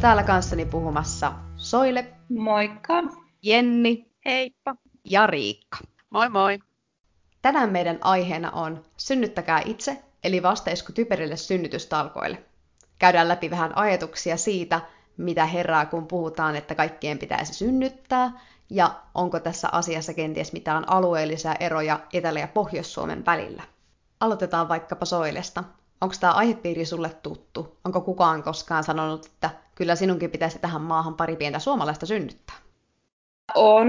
ja täällä kanssani puhumassa Soile, Moikka. Jenni Heippa. ja Riikka. Moi moi. Tänään meidän aiheena on Synnyttäkää itse, eli vastaisku typerille synnytystalkoille. Käydään läpi vähän ajatuksia siitä, mitä herää, kun puhutaan, että kaikkien pitäisi synnyttää, ja onko tässä asiassa kenties mitään alueellisia eroja Etelä- ja Pohjois-Suomen välillä. Aloitetaan vaikkapa Soilesta. Onko tämä aihepiiri sulle tuttu? Onko kukaan koskaan sanonut, että kyllä sinunkin pitäisi tähän maahan pari pientä suomalaista synnyttää? On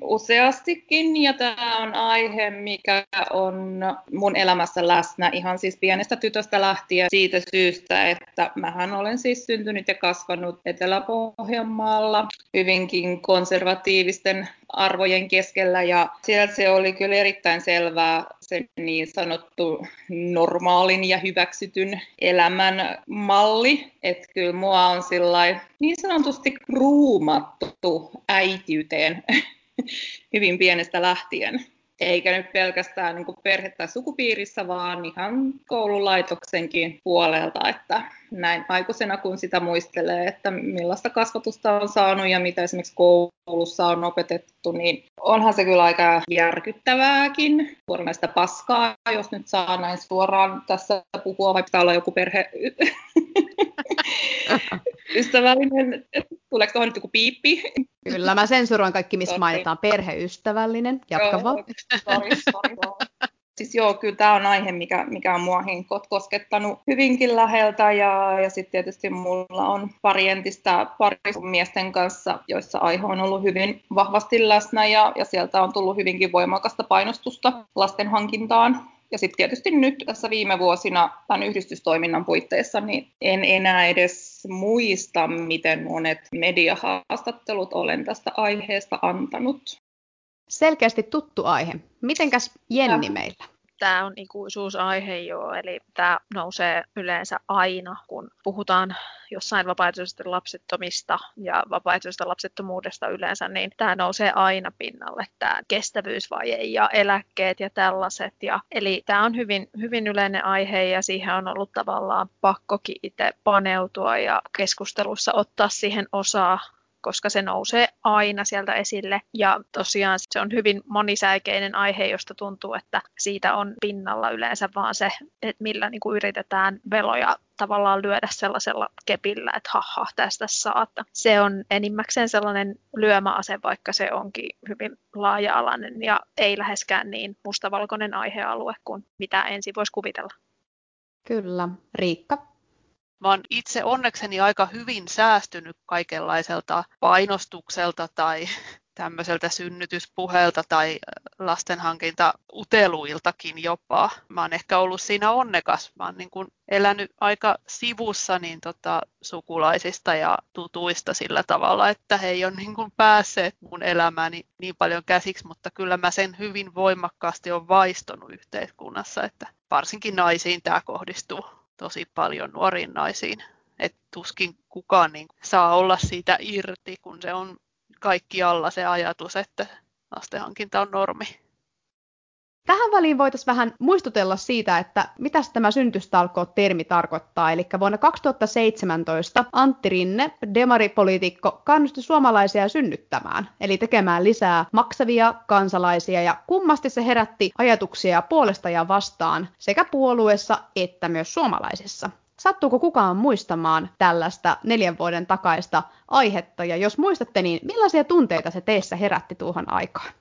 useastikin ja tämä on aihe, mikä on mun elämässä läsnä ihan siis pienestä tytöstä lähtien siitä syystä, että mähän olen siis syntynyt ja kasvanut Etelä-Pohjanmaalla hyvinkin konservatiivisten arvojen keskellä ja siellä se oli kyllä erittäin selvää se niin sanottu normaalin ja hyväksytyn elämän malli, että kyllä mua on sillä niin sanotusti ruumattu äitiyteen hyvin pienestä lähtien. Eikä nyt pelkästään niin perhe- tai sukupiirissä, vaan ihan koululaitoksenkin puolelta, että näin aikuisena kun sitä muistelee, että millaista kasvatusta on saanut ja mitä esimerkiksi koulussa on opetettu, niin onhan se kyllä aika järkyttävääkin. Suoranaista paskaa, jos nyt saa näin suoraan tässä puhua, vai pitää olla joku perhe ystävällinen. Tuleeko tuohon nyt joku piippi? Kyllä, mä sensuroin kaikki, missä mainitaan perheystävällinen. Jatka vaan. Sorry, sorry, Siis joo, kyllä tämä on aihe, mikä, mikä on mua hinkot koskettanut hyvinkin läheltä ja, ja sitten tietysti mulla on pari entistä miesten kanssa, joissa aihe on ollut hyvin vahvasti läsnä ja, ja sieltä on tullut hyvinkin voimakasta painostusta lasten hankintaan ja sitten tietysti nyt tässä viime vuosina tämän yhdistystoiminnan puitteissa, niin en enää edes muista, miten monet mediahaastattelut olen tästä aiheesta antanut. Selkeästi tuttu aihe. Mitenkäs Jenni meillä? Tämä on ikuisuusaihe jo, eli tämä nousee yleensä aina, kun puhutaan jossain vapaaehtoisesta lapsettomista ja vapaaehtoisesta lapsettomuudesta yleensä, niin tämä nousee aina pinnalle, tämä kestävyysvaje ja eläkkeet ja tällaiset. Ja, eli tämä on hyvin, hyvin yleinen aihe ja siihen on ollut tavallaan pakkokin itse paneutua ja keskustelussa ottaa siihen osaa koska se nousee aina sieltä esille. Ja tosiaan se on hyvin monisäikeinen aihe, josta tuntuu, että siitä on pinnalla yleensä vaan se, että millä niin kuin yritetään veloja tavallaan lyödä sellaisella kepillä, että haha, tästä saat. Se on enimmäkseen sellainen lyömäase, vaikka se onkin hyvin laaja-alainen ja ei läheskään niin mustavalkoinen aihealue kuin mitä ensin voisi kuvitella. Kyllä. Riikka? Mä oon itse onnekseni aika hyvin säästynyt kaikenlaiselta painostukselta tai tämmöiseltä synnytyspuheelta tai lastenhankinta uteluiltakin jopa. Mä oon ehkä ollut siinä onnekas. Mä oon niin kuin elänyt aika sivussa niin tota, sukulaisista ja tutuista sillä tavalla, että he ei ole niin päässeet mun elämääni niin paljon käsiksi, mutta kyllä mä sen hyvin voimakkaasti on vaistonut yhteiskunnassa, että varsinkin naisiin tämä kohdistuu tosi paljon nuoriin naisiin. Et tuskin kukaan niin saa olla siitä irti, kun se on kaikki alla se ajatus, että lastenhankinta on normi. Tähän väliin voitaisiin vähän muistutella siitä, että mitä tämä syntystalkoot-termi tarkoittaa. Eli vuonna 2017 Antti Rinne, demaripoliitikko, kannusti suomalaisia synnyttämään, eli tekemään lisää maksavia kansalaisia, ja kummasti se herätti ajatuksia puolesta ja vastaan sekä puolueessa että myös suomalaisissa. Sattuuko kukaan muistamaan tällaista neljän vuoden takaista aihetta, ja jos muistatte, niin millaisia tunteita se teissä herätti tuohon aikaan?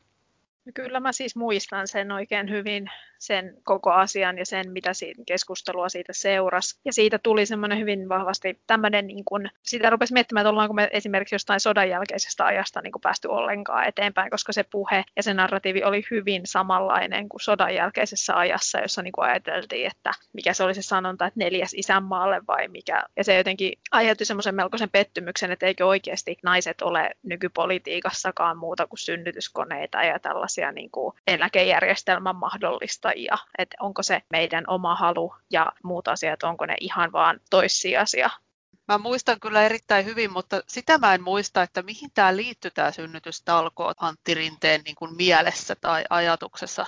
Kyllä mä siis muistan sen oikein hyvin sen koko asian ja sen, mitä siitä keskustelua siitä seurasi. Ja siitä tuli semmoinen hyvin vahvasti tämmöinen, niin kuin, sitä rupesi miettimään, että ollaanko me esimerkiksi jostain sodan jälkeisestä ajasta niin päästy ollenkaan eteenpäin, koska se puhe ja se narratiivi oli hyvin samanlainen kuin sodan jälkeisessä ajassa, jossa niin ajateltiin, että mikä se oli se sanonta, että neljäs isänmaalle vai mikä. Ja se jotenkin aiheutti semmoisen melkoisen pettymyksen, että eikö oikeasti naiset ole nykypolitiikassakaan muuta kuin synnytyskoneita ja tällaisia niin kuin eläkejärjestelmän mahdollista edustajia, että onko se meidän oma halu ja muut asiat, onko ne ihan vaan toissijaisia. Mä muistan kyllä erittäin hyvin, mutta sitä mä en muista, että mihin tämä liittyy tämä synnytystalkoot Antti Rinteen niin kuin mielessä tai ajatuksessa.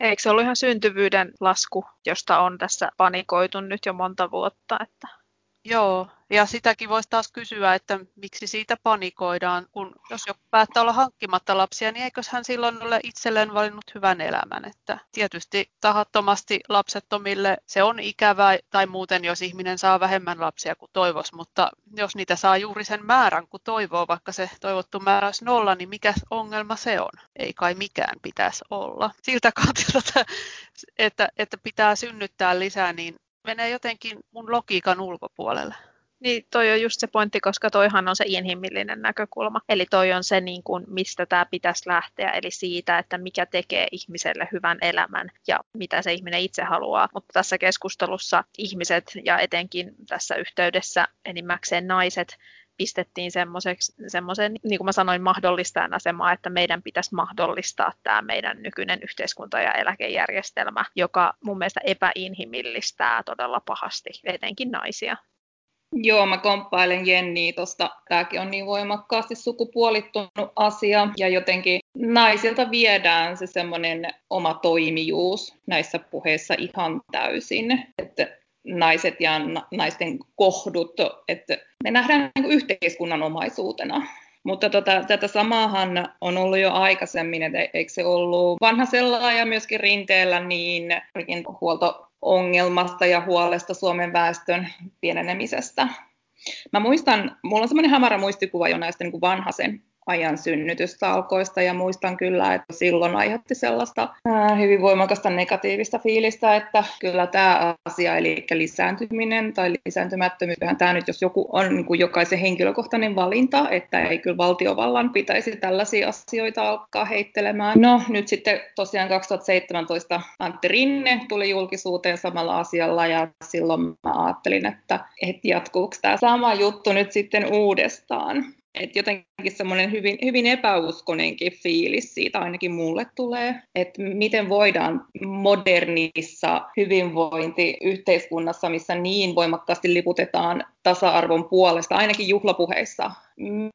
Eikö se ollut ihan syntyvyyden lasku, josta on tässä panikoitu nyt jo monta vuotta? Että... Joo, ja sitäkin voisi taas kysyä, että miksi siitä panikoidaan, kun jos joku päättää olla hankkimatta lapsia, niin eikös hän silloin ole itselleen valinnut hyvän elämän. Että tietysti tahattomasti lapsettomille se on ikävää, tai muuten jos ihminen saa vähemmän lapsia kuin toivos, mutta jos niitä saa juuri sen määrän kuin toivoo, vaikka se toivottu määrä olisi nolla, niin mikä ongelma se on? Ei kai mikään pitäisi olla. Siltä kantilta, että, että pitää synnyttää lisää, niin menee jotenkin mun logiikan ulkopuolelle. Niin, toi on just se pointti, koska toihan on se inhimillinen näkökulma. Eli toi on se, niin kuin, mistä tämä pitäisi lähteä, eli siitä, että mikä tekee ihmiselle hyvän elämän ja mitä se ihminen itse haluaa. Mutta tässä keskustelussa ihmiset ja etenkin tässä yhteydessä enimmäkseen naiset pistettiin semmoisen, niin kuin mä sanoin, mahdollistajan asemaa, että meidän pitäisi mahdollistaa tämä meidän nykyinen yhteiskunta- ja eläkejärjestelmä, joka mun mielestä epäinhimillistää todella pahasti, etenkin naisia. Joo, mä komppailen Jenniä tuosta. Tämäkin on niin voimakkaasti sukupuolittunut asia ja jotenkin naisilta viedään se semmoinen oma toimijuus näissä puheissa ihan täysin. Että naiset ja naisten kohdut, että me nähdään niin yhteiskunnan omaisuutena. Mutta tota, tätä samaahan on ollut jo aikaisemmin, että eikö se ollut vanhasella ja myöskin rinteellä niin huolto-ongelmasta ja huolesta Suomen väestön pienenemisestä. Mä muistan, mulla on semmoinen hämärä muistikuva jo näistä niin kuin vanhasen ajan synnytystalkoista ja muistan kyllä, että silloin aiheutti sellaista hyvin voimakasta negatiivista fiilistä, että kyllä tämä asia, eli lisääntyminen tai lisääntymättömyys, tämä nyt jos joku on niin kuin jokaisen henkilökohtainen valinta, että ei kyllä valtiovallan pitäisi tällaisia asioita alkaa heittelemään. No nyt sitten tosiaan 2017 Antti Rinne tuli julkisuuteen samalla asialla ja silloin mä ajattelin, että, että jatkuuko tämä sama juttu nyt sitten uudestaan. Et jotenkin semmoinen hyvin, hyvin epäuskonenkin fiilis siitä ainakin mulle tulee, että miten voidaan modernissa hyvinvointiyhteiskunnassa, missä niin voimakkaasti liputetaan tasa-arvon puolesta, ainakin juhlapuheissa,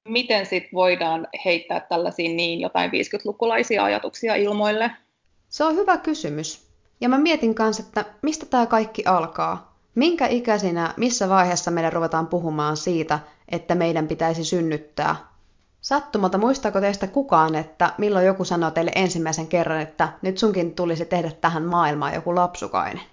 miten sit voidaan heittää tällaisia niin jotain 50-lukulaisia ajatuksia ilmoille? Se on hyvä kysymys. Ja mä mietin kanssa, että mistä tämä kaikki alkaa? Minkä ikäisinä, missä vaiheessa meidän ruvetaan puhumaan siitä, että meidän pitäisi synnyttää? Sattumalta muistaako teistä kukaan, että milloin joku sanoo teille ensimmäisen kerran, että nyt sunkin tulisi tehdä tähän maailmaan joku lapsukainen?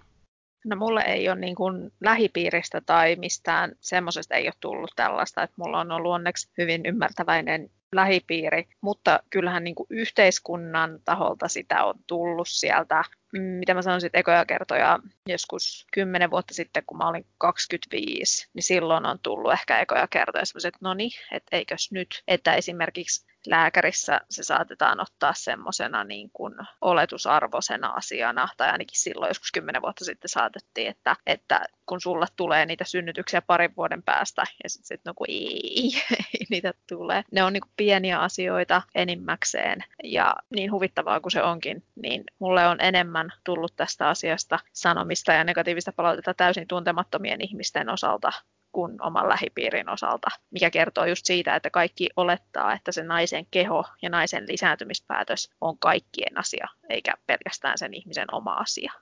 No mulle ei ole niin kuin lähipiiristä tai mistään semmoisesta ei ole tullut tällaista, että mulla on ollut onneksi hyvin ymmärtäväinen lähipiiri, mutta kyllähän niin kuin yhteiskunnan taholta sitä on tullut sieltä mitä mä sanoisin, että ekoja kertoja joskus kymmenen vuotta sitten, kun mä olin 25, niin silloin on tullut ehkä ekoja kertoja että no niin, että eikös nyt, että esimerkiksi lääkärissä se saatetaan ottaa semmoisena niin kuin oletusarvoisena asiana, tai ainakin silloin joskus kymmenen vuotta sitten saatettiin, että, että kun sulla tulee niitä synnytyksiä parin vuoden päästä, ja sitten sit, no kun ei, ei niitä tule. Ne on niin kuin pieniä asioita enimmäkseen, ja niin huvittavaa kuin se onkin, niin mulle on enemmän tullut tästä asiasta sanomista ja negatiivista palautetta täysin tuntemattomien ihmisten osalta kuin oman lähipiirin osalta, mikä kertoo just siitä, että kaikki olettaa, että se naisen keho ja naisen lisääntymispäätös on kaikkien asia, eikä pelkästään sen ihmisen oma asia.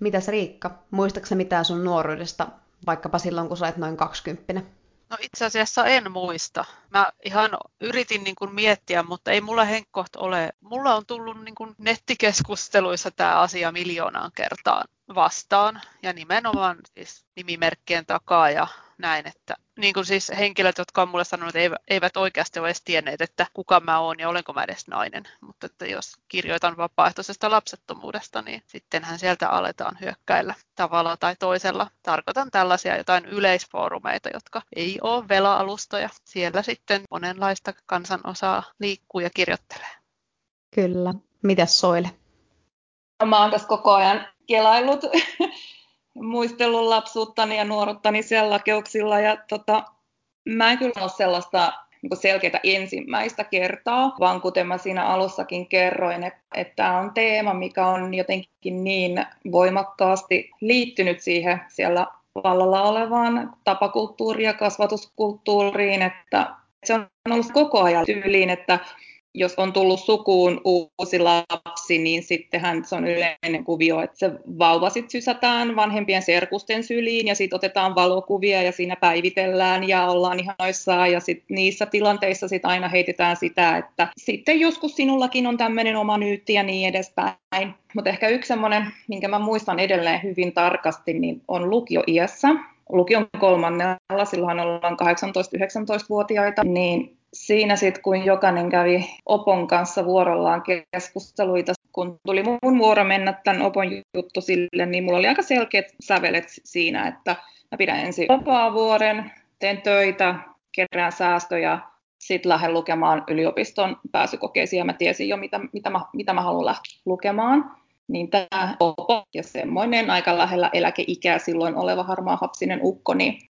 Mitäs Riikka, muistaaksä mitään sun nuoruudesta, vaikkapa silloin kun sä olet noin 20? No itse asiassa en muista. Mä ihan yritin niin kuin miettiä, mutta ei mulla henkkoht ole. Mulla on tullut niin kuin nettikeskusteluissa tämä asia miljoonaan kertaan vastaan ja nimenomaan siis nimimerkkien takaa ja näin, että niin kuin siis henkilöt, jotka on mulle sanonut, että eivät oikeasti ole edes tienneet, että kuka mä oon ja olenko mä edes nainen. Mutta että jos kirjoitan vapaaehtoisesta lapsettomuudesta, niin sittenhän sieltä aletaan hyökkäillä tavalla tai toisella. Tarkoitan tällaisia jotain yleisfoorumeita, jotka ei ole vela-alustoja. Siellä sitten monenlaista kansanosaa liikkuu ja kirjoittelee. Kyllä. Mitäs Soile? Mä oon tässä koko ajan kelaillut muistellut lapsuuttani ja nuoruttani siellä lakeuksilla. Ja tota, mä en kyllä ole sellaista niin selkeää ensimmäistä kertaa, vaan kuten mä siinä alussakin kerroin, että, että tämä on teema, mikä on jotenkin niin voimakkaasti liittynyt siihen siellä vallalla olevaan tapakulttuuriin ja kasvatuskulttuuriin, että se on ollut koko ajan tyyliin, että jos on tullut sukuun uusi lapsi, niin sittenhän se on yleinen kuvio, että se vauva sitten sysätään vanhempien serkusten syliin ja sitten otetaan valokuvia ja siinä päivitellään ja ollaan ihan noissaan ja sitten niissä tilanteissa sitten aina heitetään sitä, että sitten joskus sinullakin on tämmöinen oma nyytti ja niin edespäin. Mutta ehkä yksi semmoinen, minkä mä muistan edelleen hyvin tarkasti, niin on lukioiässä. Lukion kolmannella, silloin ollaan 18-19-vuotiaita, niin siinä sitten, kun jokainen kävi Opon kanssa vuorollaan keskusteluita, kun tuli mun vuoro mennä tämän Opon juttu sille, niin mulla oli aika selkeät sävelet siinä, että mä pidän ensin vapaa-vuoren, teen töitä, kerään säästöjä, sitten lähden lukemaan yliopiston pääsykokeisiin ja mä tiesin jo, mitä, mitä, mä, mitä mä haluan lähteä lukemaan. Niin tämä Opo ja semmoinen aika lähellä eläkeikää silloin oleva harmaa hapsinen ukko, niin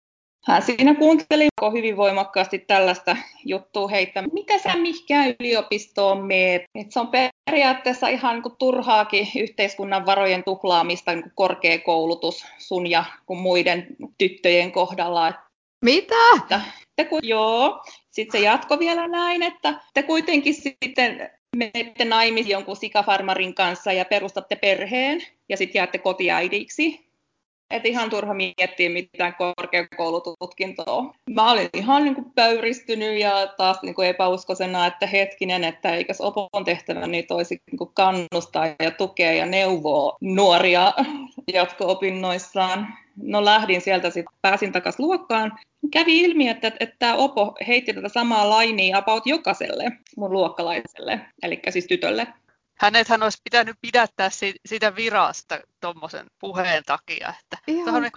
hän siinä kuunteli hyvin voimakkaasti tällaista juttua heitä. Mitä sä mihinkään yliopistoon meet? Et se on periaatteessa ihan niin kuin turhaakin yhteiskunnan varojen tuhlaamista niin kuin korkeakoulutus sun ja kuin muiden tyttöjen kohdalla. Mitä? Että, te, kun, joo. Sitten se jatko vielä näin, että te kuitenkin sitten menette naimisiin jonkun sikafarmarin kanssa ja perustatte perheen ja sitten jäätte kotiäidiksi et ihan turha miettiä mitään korkeakoulututkintoa. Mä olin ihan niin kuin pöyristynyt ja taas niin kuin epäuskoisena, että hetkinen, että eikös opon tehtävä niin toisi niin kuin kannustaa ja tukea ja neuvoa nuoria jatko-opinnoissaan. No lähdin sieltä sitten, pääsin takaisin luokkaan. Kävi ilmi, että, että tämä Opo heitti tätä samaa lainia about jokaiselle mun luokkalaiselle, eli siis tytölle hänethän olisi pitänyt pidättää siitä virasta tuommoisen puheen takia. Että Ihan on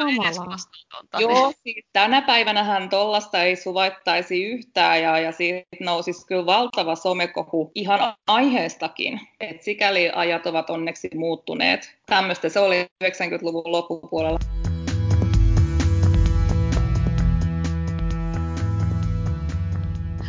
Joo, siis tänä päivänä hän tuollaista ei suvaittaisi yhtään ja, ja siitä nousisi kyllä valtava somekohu ihan aiheestakin. Et sikäli ajat ovat onneksi muuttuneet. Tämmöistä se oli 90-luvun loppupuolella.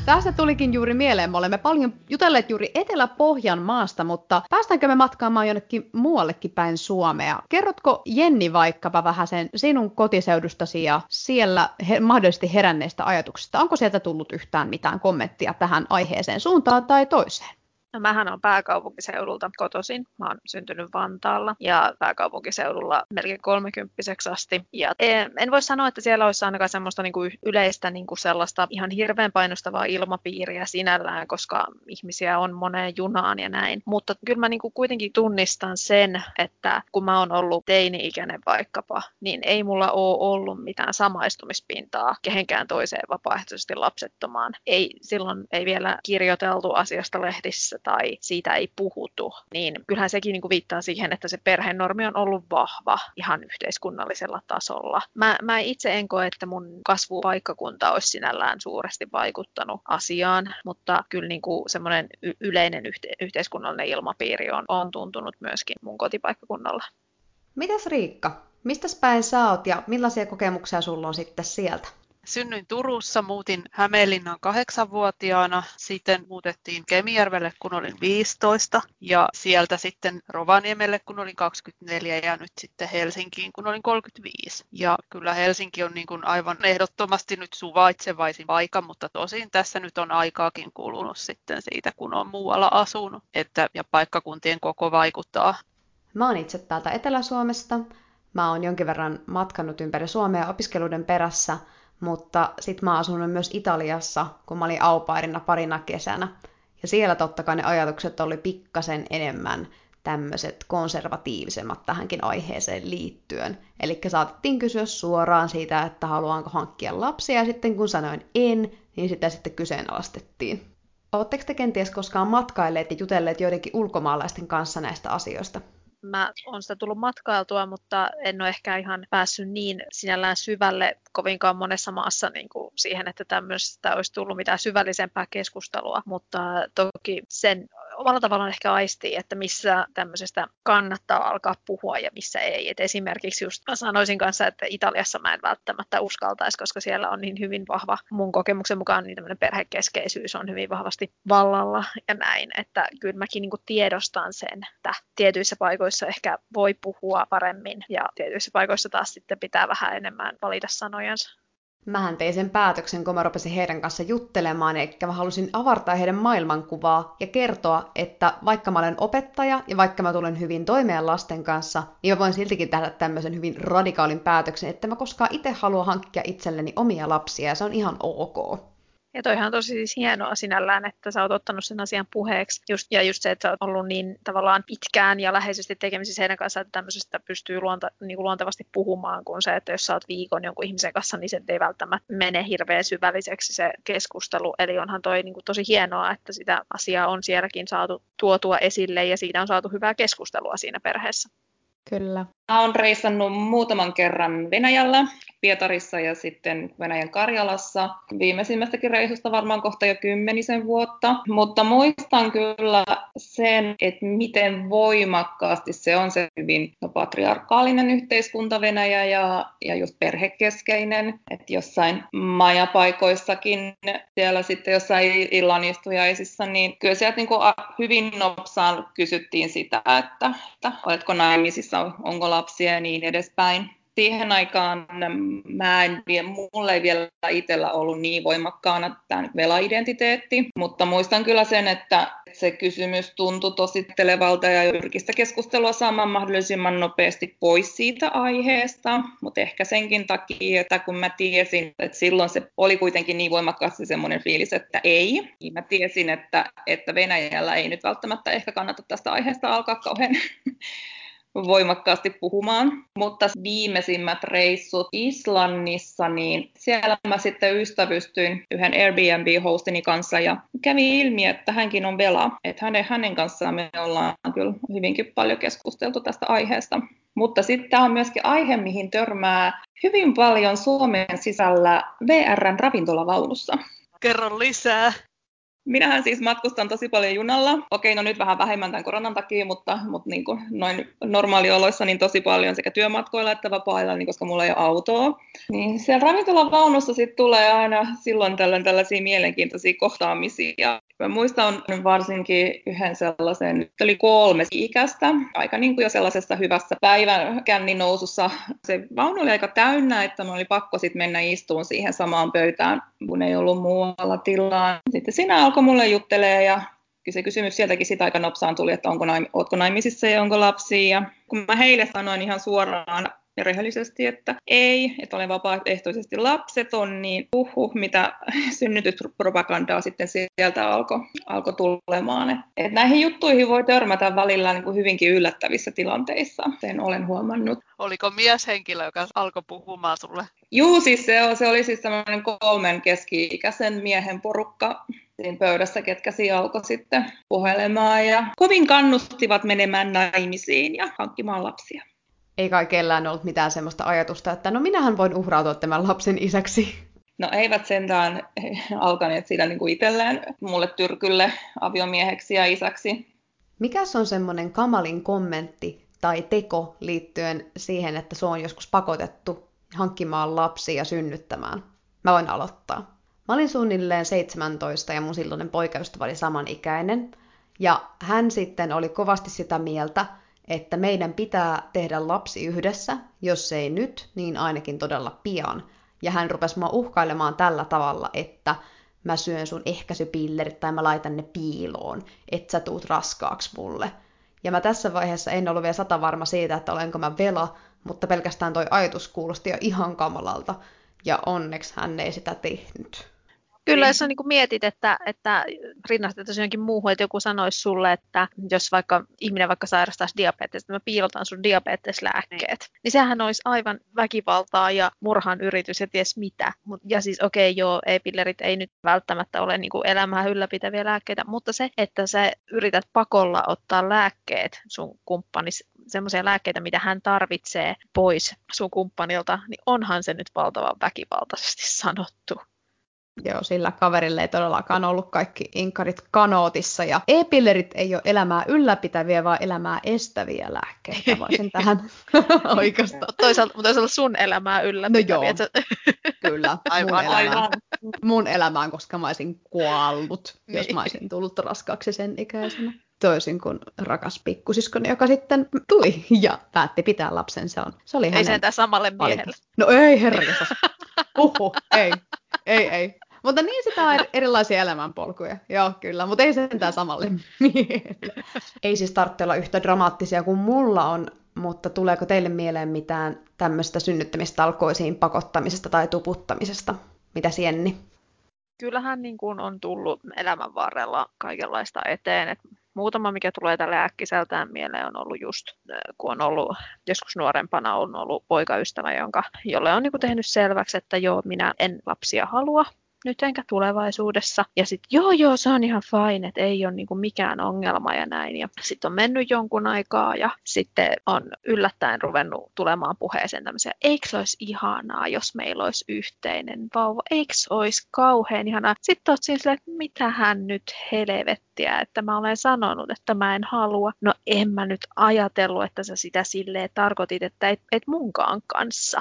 Tästä tulikin juuri mieleen. Me olemme paljon jutelleet juuri Etelä-Pohjanmaasta, mutta päästäänkö me matkaamaan jonnekin muuallekin päin Suomea? Kerrotko Jenni vaikkapa vähän sen sinun kotiseudustasi ja siellä he, mahdollisesti heränneistä ajatuksista? Onko sieltä tullut yhtään mitään kommenttia tähän aiheeseen suuntaan tai toiseen? No mähän on pääkaupunkiseudulta kotoisin. Mä oon syntynyt Vantaalla ja pääkaupunkiseudulla melkein kolmekymppiseksi asti. Ja en voi sanoa, että siellä olisi ainakaan semmoista niin kuin yleistä niin kuin sellaista ihan hirveän painostavaa ilmapiiriä sinällään, koska ihmisiä on moneen junaan ja näin. Mutta kyllä mä niin kuin kuitenkin tunnistan sen, että kun mä oon ollut teini-ikäinen vaikkapa, niin ei mulla ole ollut mitään samaistumispintaa kehenkään toiseen vapaaehtoisesti lapsettomaan. Ei, silloin ei vielä kirjoiteltu asiasta lehdissä tai siitä ei puhutu, niin kyllähän sekin niin kuin viittaa siihen, että se perhenormi on ollut vahva ihan yhteiskunnallisella tasolla. Mä, mä itse en koe, että mun kasvupaikkakunta olisi sinällään suuresti vaikuttanut asiaan, mutta kyllä niin kuin semmoinen y- yleinen yhte- yhteiskunnallinen ilmapiiri on, on tuntunut myöskin mun kotipaikkakunnalla. Mitäs Riikka? Mistä päin sä oot ja millaisia kokemuksia sulla on sitten sieltä? Synnyin Turussa, muutin Hämeenlinnaan kahdeksanvuotiaana, sitten muutettiin Kemijärvelle, kun olin 15, ja sieltä sitten Rovaniemelle, kun olin 24, ja nyt sitten Helsinkiin, kun olin 35. Ja kyllä Helsinki on niin kuin aivan ehdottomasti nyt suvaitsevaisin paikka, mutta tosin tässä nyt on aikaakin kulunut sitten siitä, kun on muualla asunut, että, ja paikkakuntien koko vaikuttaa. Mä oon itse täältä Etelä-Suomesta. Mä oon jonkin verran matkannut ympäri Suomea opiskeluiden perässä, mutta sitten mä asun myös Italiassa, kun mä olin aupairina parina kesänä. Ja siellä totta kai ne ajatukset oli pikkasen enemmän tämmöiset konservatiivisemmat tähänkin aiheeseen liittyen. Eli saatettiin kysyä suoraan siitä, että haluanko hankkia lapsia, ja sitten kun sanoin en, niin sitä sitten kyseenalaistettiin. Oletteko te kenties koskaan matkailleet ja jutelleet joidenkin ulkomaalaisten kanssa näistä asioista? Mä oon sitä tullut matkailtua, mutta en ole ehkä ihan päässyt niin sinällään syvälle kovinkaan monessa maassa niin kuin siihen, että tämmöistä olisi tullut mitään syvällisempää keskustelua, mutta toki sen omalla tavallaan ehkä aistii, että missä tämmöisestä kannattaa alkaa puhua ja missä ei. Et esimerkiksi just sanoisin kanssa, että Italiassa mä en välttämättä uskaltaisi, koska siellä on niin hyvin vahva, mun kokemuksen mukaan niin tämmöinen perhekeskeisyys on hyvin vahvasti vallalla ja näin, että kyllä mäkin niin tiedostan sen, että tietyissä paikoissa ehkä voi puhua paremmin ja tietyissä paikoissa taas sitten pitää vähän enemmän valita sanojansa. Mähän tein sen päätöksen, kun mä rupesin heidän kanssa juttelemaan, eli mä halusin avartaa heidän maailmankuvaa ja kertoa, että vaikka mä olen opettaja ja vaikka mä tulen hyvin toimeen lasten kanssa, niin mä voin siltikin tehdä tämmöisen hyvin radikaalin päätöksen, että mä koskaan itse halua hankkia itselleni omia lapsia ja se on ihan ok. Ja toihan on tosi siis hienoa sinällään, että sä oot ottanut sen asian puheeksi. Just, ja just se, että sä oot ollut niin tavallaan pitkään ja läheisesti tekemisissä heidän kanssaan, että tämmöisestä pystyy luonta, niin kuin luontevasti puhumaan, kuin se, että jos sä oot viikon jonkun ihmisen kanssa, niin se ei välttämättä mene hirveän syvälliseksi se keskustelu. Eli onhan toi niin kuin tosi hienoa, että sitä asiaa on sielläkin saatu tuotua esille ja siitä on saatu hyvää keskustelua siinä perheessä. Kyllä. Mä oon reissannut muutaman kerran Venäjällä, Pietarissa ja sitten Venäjän Karjalassa. Viimeisimmästäkin reissusta varmaan kohta jo kymmenisen vuotta, mutta muistan kyllä sen, että miten voimakkaasti se on se hyvin patriarkaalinen yhteiskunta Venäjä ja, ja just perhekeskeinen. Että jossain majapaikoissakin siellä sitten jossain illanistujaisissa, niin kyllä sieltä niin hyvin nopsaan kysyttiin sitä, että, että oletko naimisissa, onko lapsia ja niin edespäin. Siihen aikaan mä en, mulle ei vielä itsellä ollut niin voimakkaana tämä vela-identiteetti, mutta muistan kyllä sen, että se kysymys tuntui tosi televalta ja yrkistä keskustelua saamaan mahdollisimman nopeasti pois siitä aiheesta, mutta ehkä senkin takia, että kun mä tiesin, että silloin se oli kuitenkin niin voimakkaasti semmoinen fiilis, että ei, niin mä tiesin, että, että Venäjällä ei nyt välttämättä ehkä kannata tästä aiheesta alkaa kauhean voimakkaasti puhumaan. Mutta viimeisimmät reissut Islannissa, niin siellä mä sitten ystävystyin yhden Airbnb-hostini kanssa ja kävi ilmi, että hänkin on Vela. Että hänen, hänen kanssaan me ollaan kyllä hyvinkin paljon keskusteltu tästä aiheesta. Mutta sitten tämä on myöskin aihe, mihin törmää hyvin paljon Suomen sisällä VRn ravintolavaunussa. Kerro lisää. Minähän siis matkustan tosi paljon junalla. Okei, no nyt vähän vähemmän tämän koronan takia, mutta, mutta niin kuin noin normaalioloissa niin tosi paljon sekä työmatkoilla että vapaa niin koska mulla ei ole autoa. Niin siellä ravintolan vaunussa sitten tulee aina silloin tällöin tällaisia mielenkiintoisia kohtaamisia. Mä muistan varsinkin yhden sellaisen, oli kolme ikäistä, aika niin kuin jo sellaisessa hyvässä päivän känninousussa. Se vaunu oli aika täynnä, että mä oli pakko sitten mennä istuun siihen samaan pöytään, kun ei ollut muualla tilaa. Sitten siinä alkoi mulle juttelee ja se kysymys sieltäkin sitä aika nopsaan tuli, että onko naim- ootko naimisissa ja onko lapsia. Ja kun mä heille sanoin ihan suoraan ja rehellisesti, että ei, että olen vapaaehtoisesti lapseton, niin uhu, mitä synnytyspropagandaa sitten sieltä alkoi alko tulemaan. Et näihin juttuihin voi törmätä välillä niin kuin hyvinkin yllättävissä tilanteissa, sen olen huomannut. Oliko mieshenkilö, joka alkoi puhumaan sulle? Juu, siis se, se oli siis semmoinen kolmen keski-ikäisen miehen porukka siinä pöydässä, ketkä siinä alkoi sitten puhelemaan ja kovin kannustivat menemään naimisiin ja hankkimaan lapsia ei kai kellään ollut mitään semmoista ajatusta, että no minähän voin uhrautua tämän lapsen isäksi. No eivät sentään alkaneet siitä niin kuin itselleen mulle tyrkylle aviomieheksi ja isäksi. Mikäs on semmoinen kamalin kommentti tai teko liittyen siihen, että se on joskus pakotettu hankkimaan lapsia ja synnyttämään? Mä voin aloittaa. Mä olin suunnilleen 17 ja mun silloinen poikaystävä oli samanikäinen. Ja hän sitten oli kovasti sitä mieltä, että meidän pitää tehdä lapsi yhdessä, jos ei nyt, niin ainakin todella pian. Ja hän rupesi mua uhkailemaan tällä tavalla, että mä syön sun ehkäisypillerit tai mä laitan ne piiloon, että sä tuut raskaaksi mulle. Ja mä tässä vaiheessa en ollut vielä sata varma siitä, että olenko mä vela, mutta pelkästään toi ajatus kuulosti jo ihan kamalalta. Ja onneksi hän ei sitä tehnyt. Kyllä, jos sä niin mietit, että, että rinnastettaisiin johonkin muuhun, että joku sanoisi sulle, että jos vaikka ihminen vaikka sairastaisi diabetes, että mä piilotan sun diabeteslääkkeet, niin, niin sehän olisi aivan väkivaltaa ja murhan yritys ja ties mitä. Ja siis okei, okay, joo, e-pillerit ei nyt välttämättä ole niin kuin elämää ylläpitäviä lääkkeitä, mutta se, että sä yrität pakolla ottaa lääkkeet sun kumppanis semmoisia lääkkeitä, mitä hän tarvitsee pois sun kumppanilta, niin onhan se nyt valtavan väkivaltaisesti sanottu. Joo, sillä kaverille ei todellakaan ollut kaikki inkarit kanootissa. Ja e-pillerit ei ole elämää ylläpitäviä, vaan elämää estäviä lääkkeitä. Voisin tähän oikeastaan. Toisaalta, mutta toisaalta sun elämää ylläpitäviä. No joo, sä... kyllä. Aivan, mun, elämään, mun elämään, koska mä olisin kuollut, niin. jos mä olisin tullut raskaaksi sen ikäisenä. Toisin kuin rakas pikkusiskoni, joka sitten tuli ja päätti pitää lapsen. Se, on, se oli ei hänen sentään samalle miehelle. No ei herra Huhu, ei, ei, ei. Mutta niin sitä on erilaisia elämänpolkuja. Joo, kyllä, mutta ei sentään samalle. Ei siis tarvitse olla yhtä dramaattisia kuin mulla on, mutta tuleeko teille mieleen mitään tämmöistä synnyttämistalkoisiin pakottamisesta tai tuputtamisesta? Mitä Sienni? Kyllähän niin kuin on tullut elämän varrella kaikenlaista eteen. Et muutama, mikä tulee tälle äkkiseltään mieleen, on ollut just, kun on ollut joskus nuorempana on ollut poikaystävä, jonka, jolle on niin kuin tehnyt selväksi, että joo, minä en lapsia halua, nyt enkä tulevaisuudessa. Ja sitten joo joo, se on ihan fine, että ei ole niinku mikään ongelma ja näin. Ja sitten on mennyt jonkun aikaa ja sitten on yllättäen ruvennut tulemaan puheeseen tämmöisiä, eikö olisi ihanaa, jos meillä olisi yhteinen vauva, eikö olisi kauhean ihanaa. Sitten oot siinä silleen, että mitä hän nyt helvettiä, että mä olen sanonut, että mä en halua. No en mä nyt ajatellut, että sä sitä silleen tarkoitit, että et, et munkaan kanssa.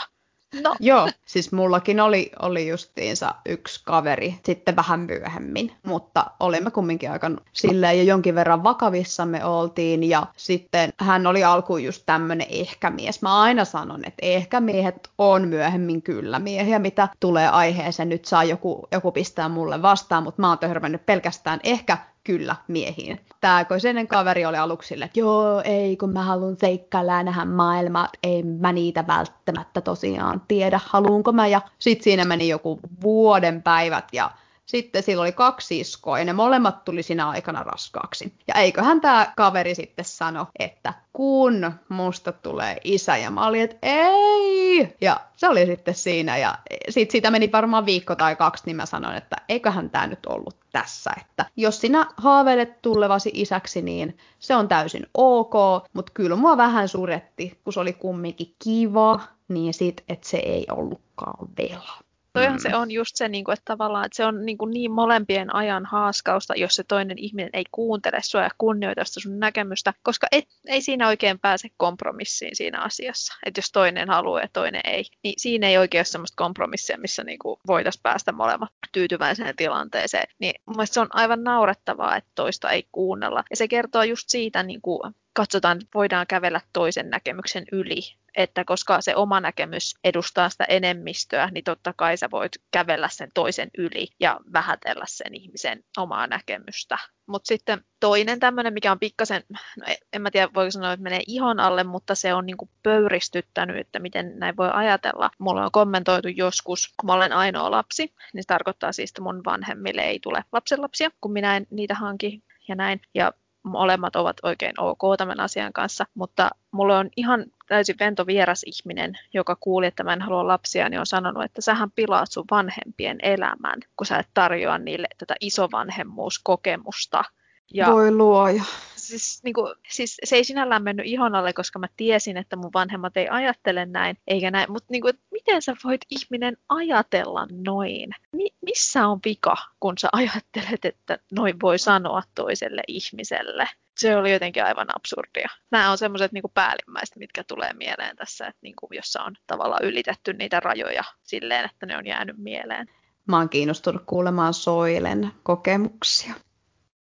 No. Joo, siis mullakin oli, oli justiinsa yksi kaveri sitten vähän myöhemmin, mutta olimme kumminkin aika silleen ja jonkin verran vakavissamme oltiin ja sitten hän oli alkuun just tämmönen ehkämies. Mä aina sanon, että ehkä miehet on myöhemmin kyllä miehiä, mitä tulee aiheeseen. Nyt saa joku, joku pistää mulle vastaan, mutta mä oon törmännyt pelkästään ehkä kyllä miehiin. Tämä koisenen kaveri oli aluksi sille, että joo, ei, kun mä haluan seikkailla ja nähdä maailmaa, ei mä niitä välttämättä tosiaan tiedä, haluunko mä. Ja sitten siinä meni joku vuoden päivät ja sitten sillä oli kaksi iskoa ja ne molemmat tuli siinä aikana raskaaksi. Ja eiköhän tämä kaveri sitten sano, että kun musta tulee isä ja mä olin, että ei. Ja se oli sitten siinä ja sitten siitä meni varmaan viikko tai kaksi, niin mä sanoin, että eiköhän tämä nyt ollut tässä. Että jos sinä haaveilet tulevasi isäksi, niin se on täysin ok, mutta kyllä mua vähän suretti, kun se oli kumminkin kiva, niin sit, että se ei ollutkaan vielä. Toihan mm. se on just se, niin kuin, että tavallaan että se on niin, kuin niin molempien ajan haaskausta, jos se toinen ihminen ei kuuntele sua ja kunnioita sitä sun näkemystä, koska et, ei siinä oikein pääse kompromissiin siinä asiassa. Että jos toinen haluaa ja toinen ei, niin siinä ei oikein ole sellaista kompromissia, missä niin kuin voitaisiin päästä molemmat tyytyväiseen tilanteeseen. Niin mun se on aivan naurettavaa, että toista ei kuunnella. Ja se kertoo just siitä, niin kuin, katsotaan, että voidaan kävellä toisen näkemyksen yli että koska se oma näkemys edustaa sitä enemmistöä, niin totta kai sä voit kävellä sen toisen yli ja vähätellä sen ihmisen omaa näkemystä. Mutta sitten toinen tämmöinen, mikä on pikkasen, no en mä tiedä voiko sanoa, että menee ihon alle, mutta se on niinku pöyristyttänyt, että miten näin voi ajatella. Mulla on kommentoitu joskus, kun mä olen ainoa lapsi, niin se tarkoittaa siis, että mun vanhemmille ei tule lapsenlapsia, kun minä en niitä hanki ja näin. Ja molemmat ovat oikein ok tämän asian kanssa, mutta mulla on ihan täysin vento vieras ihminen, joka kuuli, että mä en halua lapsia, niin on sanonut, että sähän pilaat sun vanhempien elämän, kun sä et tarjoa niille tätä isovanhemmuuskokemusta. Ja Voi luoja siis, niin kuin, siis se ei sinällään mennyt ihon alle, koska mä tiesin, että mun vanhemmat ei ajattele näin, eikä näin, mutta niin miten sä voit ihminen ajatella noin? Mi- missä on vika, kun sä ajattelet, että noin voi sanoa toiselle ihmiselle? se oli jotenkin aivan absurdia. Nämä on semmoiset niin päällimmäiset, mitkä tulee mieleen tässä, että niin kuin, jossa on tavallaan ylitetty niitä rajoja silleen, että ne on jäänyt mieleen. Mä oon kiinnostunut kuulemaan Soilen kokemuksia.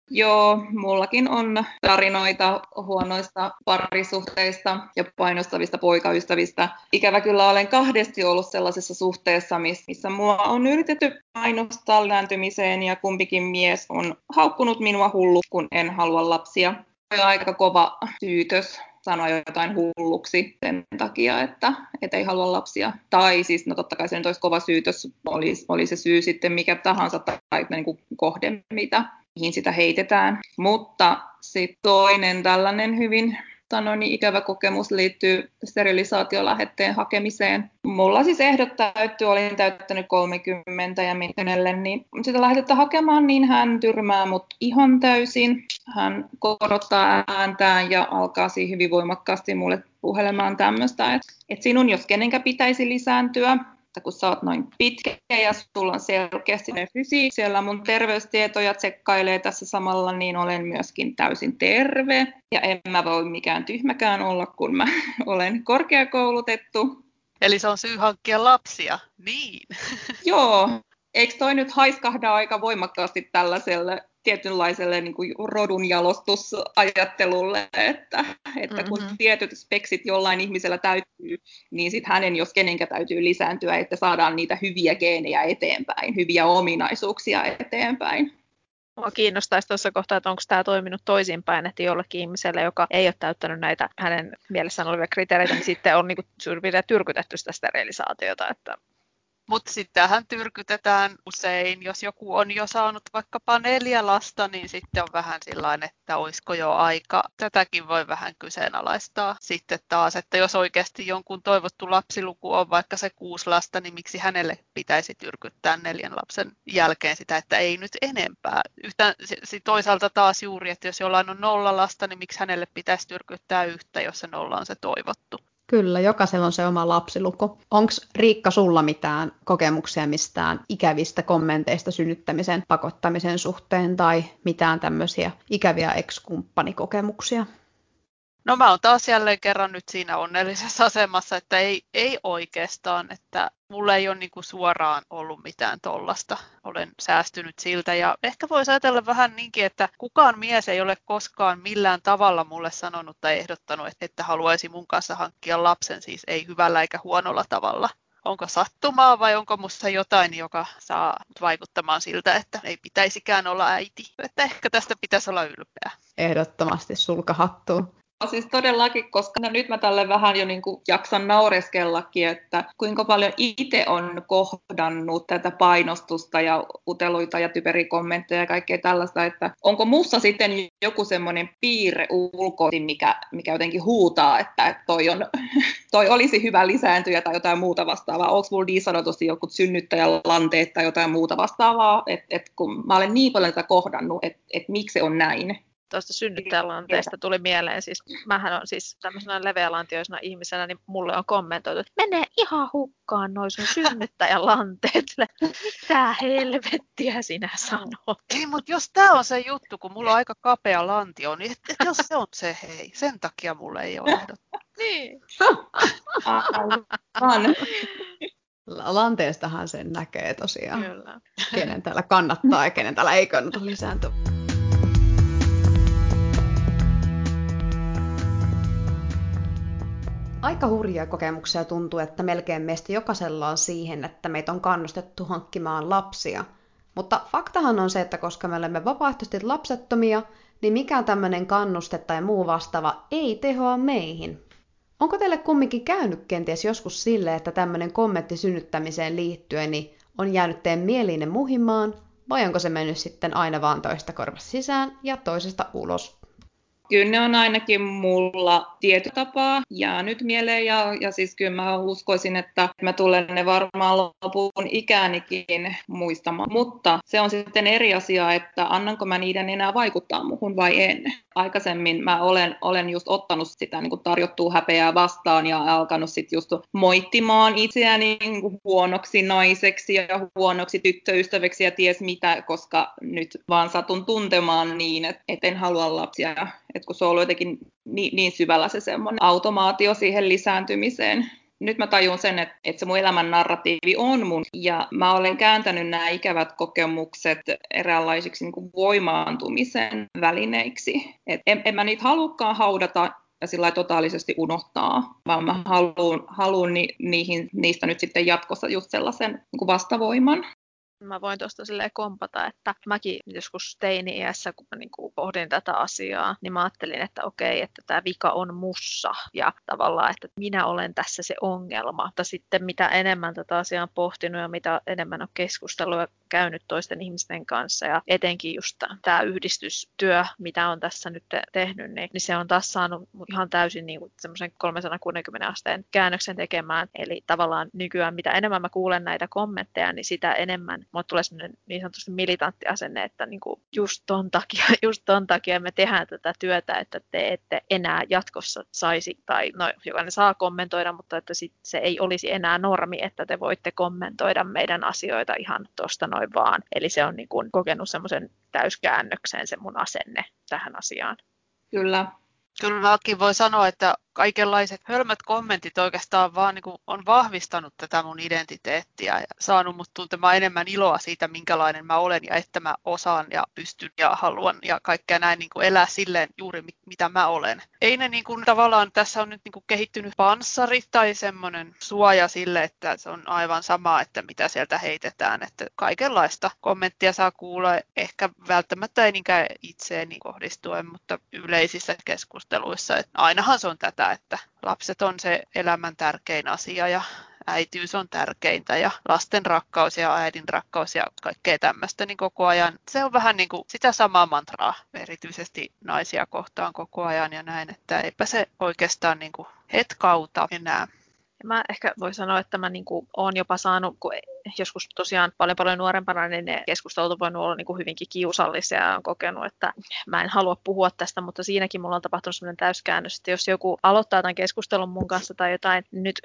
Joo, mullakin on tarinoita huonoista parisuhteista ja painostavista poikaystävistä. Ikävä kyllä olen kahdesti ollut sellaisessa suhteessa, missä mua on yritetty painostaa lääntymiseen ja kumpikin mies on haukkunut minua hullu, kun en halua lapsia. On aika kova syytös sanoa jotain hulluksi sen takia, että, että ei halua lapsia. Tai siis, no totta kai se nyt olisi kova syytös, oli, oli se syy sitten mikä tahansa tai niin kuin kohde, mitä mihin sitä heitetään. Mutta sitten toinen tällainen hyvin sanoin, niin ikävä kokemus liittyy sterilisaatiolähetteen hakemiseen. Mulla siis ehdot täytty, olin täyttänyt 30 ja Mikkonelle, niin sitä lähetettä hakemaan, niin hän tyrmää mut ihan täysin. Hän korottaa ääntään ja alkaa siihen hyvin voimakkaasti mulle puhelemaan tämmöistä, että, että sinun jos kenenkä pitäisi lisääntyä, että kun sä oot noin pitkä ja sulla on selkeästi ne fysiik, siellä mun terveystietoja tsekkailee tässä samalla, niin olen myöskin täysin terve. Ja en mä voi mikään tyhmäkään olla, kun mä olen korkeakoulutettu. Eli se on syy hankkia lapsia, niin. Joo, eikö toi nyt haiskahda aika voimakkaasti tällaiselle tietynlaiselle niin kuin rodun jalostusajattelulle, että, että kun mm-hmm. tietyt speksit jollain ihmisellä täytyy, niin sitten hänen jos kenenkä täytyy lisääntyä, että saadaan niitä hyviä geenejä eteenpäin, hyviä ominaisuuksia eteenpäin. Mua kiinnostaisi tuossa kohtaa, että onko tämä toiminut toisinpäin, että jollekin ihmiselle, joka ei ole täyttänyt näitä hänen mielessään olevia kriteereitä, niin sitten on niin kuin, tyrkytetty sitä sterilisaatiota. Että mutta sitten tähän tyrkytetään usein, jos joku on jo saanut vaikkapa neljä lasta, niin sitten on vähän sellainen, että olisiko jo aika. Tätäkin voi vähän kyseenalaistaa sitten taas, että jos oikeasti jonkun toivottu lapsiluku on vaikka se kuusi lasta, niin miksi hänelle pitäisi tyrkyttää neljän lapsen jälkeen sitä, että ei nyt enempää. Yhtä, toisaalta taas juuri, että jos jollain on nolla lasta, niin miksi hänelle pitäisi tyrkyttää yhtä, jos se nolla on se toivottu. Kyllä, jokaisella on se oma lapsiluku. Onko Riikka sulla mitään kokemuksia mistään ikävistä kommenteista synnyttämisen pakottamisen suhteen tai mitään tämmöisiä ikäviä ex-kumppanikokemuksia? No mä oon taas jälleen kerran nyt siinä onnellisessa asemassa, että ei, ei oikeastaan, että mulla ei ole niinku suoraan ollut mitään tollasta. Olen säästynyt siltä ja ehkä voisi ajatella vähän niinkin, että kukaan mies ei ole koskaan millään tavalla mulle sanonut tai ehdottanut, että haluaisi mun kanssa hankkia lapsen, siis ei hyvällä eikä huonolla tavalla. Onko sattumaa vai onko musta jotain, joka saa vaikuttamaan siltä, että ei pitäisikään olla äiti. Että ehkä tästä pitäisi olla ylpeä. Ehdottomasti sulka hattuun. Siis todellakin, koska no nyt mä tälle vähän jo niin kuin jaksan naureskellakin, että kuinka paljon itse on kohdannut tätä painostusta ja uteluita ja typerikommentteja ja kaikkea tällaista, että onko mussa sitten joku semmoinen piirre ulkoisin, mikä, mikä jotenkin huutaa, että toi, on, toi olisi hyvä lisääntyjä tai jotain muuta vastaavaa. Onko mulla niin sanotusti joku synnyttäjälanteet tai jotain muuta vastaavaa, että et kun mä olen niin paljon tätä kohdannut, että et miksi se on näin tuosta synnyttäjälanteesta tuli mieleen, siis mähän on siis tämmöisenä leveälantioisena ihmisenä, niin mulle on kommentoitu, että menee ihan hukkaan noin sun synnyttäjälanteet. Mitä helvettiä sinä sanot? Ei, mutta jos tämä on se juttu, kun mulla on aika kapea lantio, niin et, jos se on se hei, sen takia mulle ei ole ehdottu. niin. Lanteestahan sen näkee tosiaan. Kyllä. Kenen täällä kannattaa ja kenen täällä ei kannata lisääntyä. Aika hurjia kokemuksia tuntuu, että melkein meistä jokaisella on siihen, että meitä on kannustettu hankkimaan lapsia. Mutta faktahan on se, että koska me olemme vapaaehtoisesti lapsettomia, niin mikään tämmöinen kannuste tai muu vastaava ei tehoa meihin. Onko teille kumminkin käynyt kenties joskus sille, että tämmöinen kommentti synnyttämiseen liittyen niin on jäänyt teen mieliinen muhimaan, vai onko se mennyt sitten aina vaan toista korvasta sisään ja toisesta ulos? Kyllä ne on ainakin mulla tietty tapaa jäänyt mieleen ja, ja siis kyllä mä uskoisin, että mä tulen ne varmaan lopun ikäänikin muistamaan. Mutta se on sitten eri asia, että annanko mä niiden enää vaikuttaa muhun vai en. Aikaisemmin mä olen, olen just ottanut sitä niin tarjottua häpeää vastaan ja alkanut sitten just moittimaan itseäni niin huonoksi naiseksi ja huonoksi tyttöystäväksi ja ties mitä, koska nyt vaan satun tuntemaan niin, että et en halua lapsia että kun se on ollut jotenkin niin, niin syvällä se semmoinen automaatio siihen lisääntymiseen. Nyt mä tajun sen, että, että se mun elämän narratiivi on mun, ja mä olen kääntänyt nämä ikävät kokemukset eräänlaisiksi niin kuin voimaantumisen välineiksi. Et en, en mä niitä halukkaan haudata ja sillä totaalisesti unohtaa, vaan mä haluan, haluan ni, niihin, niistä nyt sitten jatkossa just sellaisen niin kuin vastavoiman. Mä voin tuosta silleen kompata, että mäkin joskus teini-iässä, kun mä niin kuin pohdin tätä asiaa, niin mä ajattelin, että okei, että tämä vika on mussa ja tavallaan, että minä olen tässä se ongelma. Mutta sitten mitä enemmän tätä asiaa on pohtinut ja mitä enemmän on keskustelua käynyt toisten ihmisten kanssa ja etenkin just tämä yhdistystyö, mitä on tässä nyt tehnyt, niin, niin se on taas saanut ihan täysin niin semmoisen 360 asteen käännöksen tekemään. Eli tavallaan nykyään mitä enemmän mä kuulen näitä kommentteja, niin sitä enemmän mulle tulee sellainen niin sanotusti militantti asenne, että niin kuin just ton takia, just ton takia me tehdään tätä työtä, että te ette enää jatkossa saisi, tai no jokainen saa kommentoida, mutta että sit se ei olisi enää normi, että te voitte kommentoida meidän asioita ihan tuosta noin vaan. Eli se on niin kuin kokenut semmoisen täyskäännöksen se mun asenne tähän asiaan. Kyllä. Kyllä mäkin voi sanoa, että kaikenlaiset hölmöt kommentit oikeastaan vaan niin kuin on vahvistanut tätä mun identiteettiä ja saanut mut tuntemaan enemmän iloa siitä, minkälainen mä olen ja että mä osaan ja pystyn ja haluan ja kaikkea näin niin kuin elää silleen juuri mitä mä olen. Ei ne niin kuin, tavallaan tässä on nyt niin kuin kehittynyt panssari tai semmoinen suoja sille, että se on aivan sama, että mitä sieltä heitetään, että kaikenlaista kommenttia saa kuulla, ehkä välttämättä ei niinkään itseeni kohdistuen, mutta yleisissä keskusteluissa, että ainahan se on tätä, että lapset on se elämän tärkein asia ja äitiys on tärkeintä ja lasten rakkaus ja äidin rakkaus ja kaikkea tämmöistä, niin koko ajan se on vähän niin kuin sitä samaa mantraa, erityisesti naisia kohtaan koko ajan ja näin, että eipä se oikeastaan niin kuin hetkauta enää. Mä ehkä voi sanoa, että mä niin kuin olen jopa saanut, kun joskus tosiaan paljon paljon nuorempana, niin ne keskustelut on voinut olla niin kuin hyvinkin kiusallisia ja on kokenut, että mä en halua puhua tästä, mutta siinäkin mulla on tapahtunut sellainen täyskäännös, että jos joku aloittaa tämän keskustelun mun kanssa tai jotain, nyt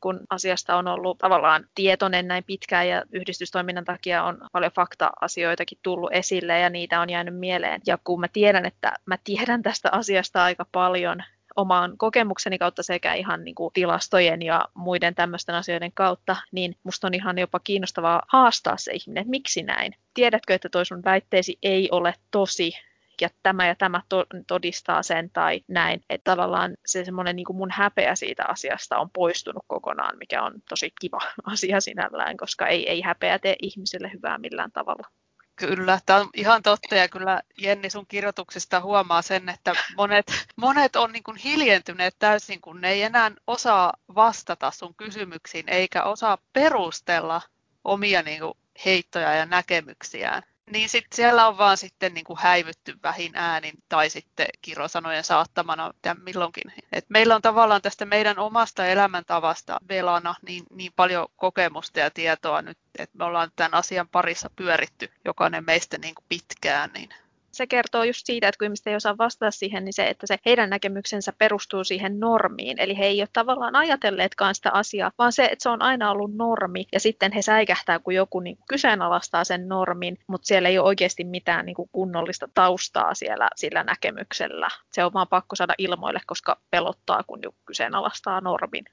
kun asiasta on ollut tavallaan tietoinen näin pitkään ja yhdistystoiminnan takia on paljon fakta-asioitakin tullut esille ja niitä on jäänyt mieleen. Ja kun mä tiedän, että mä tiedän tästä asiasta aika paljon, omaan kokemukseni kautta sekä ihan niin kuin tilastojen ja muiden tämmöisten asioiden kautta, niin musta on ihan jopa kiinnostavaa haastaa se ihminen, että miksi näin? Tiedätkö, että toi sun väitteesi ei ole tosi, ja tämä ja tämä todistaa sen tai näin. Että tavallaan se semmoinen niin mun häpeä siitä asiasta on poistunut kokonaan, mikä on tosi kiva asia sinällään, koska ei, ei häpeä tee ihmisille hyvää millään tavalla. Kyllä, tämä on ihan totta ja kyllä Jenni sun kirjoituksesta huomaa sen, että monet, monet on niin kuin hiljentyneet täysin, kun ne ei enää osaa vastata sun kysymyksiin eikä osaa perustella omia niin kuin heittoja ja näkemyksiään. Niin sitten siellä on vaan sitten niin kuin häivytty vähin äänin tai sitten kirosanojen saattamana milloinkin. Et meillä on tavallaan tästä meidän omasta elämäntavasta velana niin, niin paljon kokemusta ja tietoa nyt, että me ollaan tämän asian parissa pyöritty jokainen meistä niin kuin pitkään, niin se kertoo just siitä, että kun ihmiset ei osaa vastata siihen, niin se, että se heidän näkemyksensä perustuu siihen normiin. Eli he ei ole tavallaan ajatelleetkaan sitä asiaa, vaan se, että se on aina ollut normi. Ja sitten he säikähtää, kun joku niin kyseenalaistaa sen normin, mutta siellä ei ole oikeasti mitään niin kuin kunnollista taustaa siellä sillä näkemyksellä. Se on vaan pakko saada ilmoille, koska pelottaa, kun joku kyseenalaistaa normin.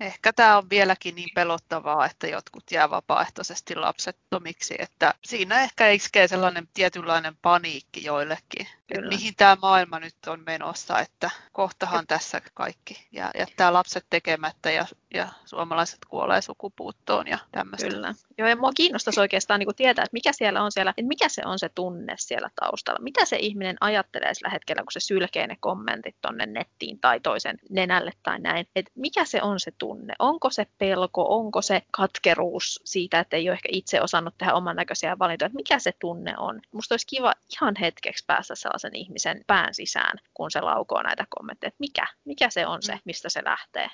Ehkä tämä on vieläkin niin pelottavaa, että jotkut jää vapaaehtoisesti lapsettomiksi, että siinä ehkä iskee sellainen tietynlainen paniikki joillekin, että mihin tämä maailma nyt on menossa, että kohtahan tässä kaikki ja jättää lapset tekemättä ja, ja suomalaiset kuolee sukupuuttoon ja tämmöistä. Kyllä. Joo, ja mua kiinnostaisi oikeastaan niin tietää, että mikä siellä on siellä, että mikä se on se tunne siellä taustalla. Mitä se ihminen ajattelee sillä hetkellä, kun se sylkee ne kommentit tonne nettiin tai toisen nenälle tai näin. Että mikä se on se tunne? Onko se pelko, onko se katkeruus siitä, että ei ole ehkä itse osannut tehdä oman näköisiä valintoja, että mikä se tunne on? Musta olisi kiva ihan hetkeksi päästä sellaisen ihmisen pään sisään, kun se laukoo näitä kommentteja, että mikä, mikä se on se, mm. mistä se lähtee.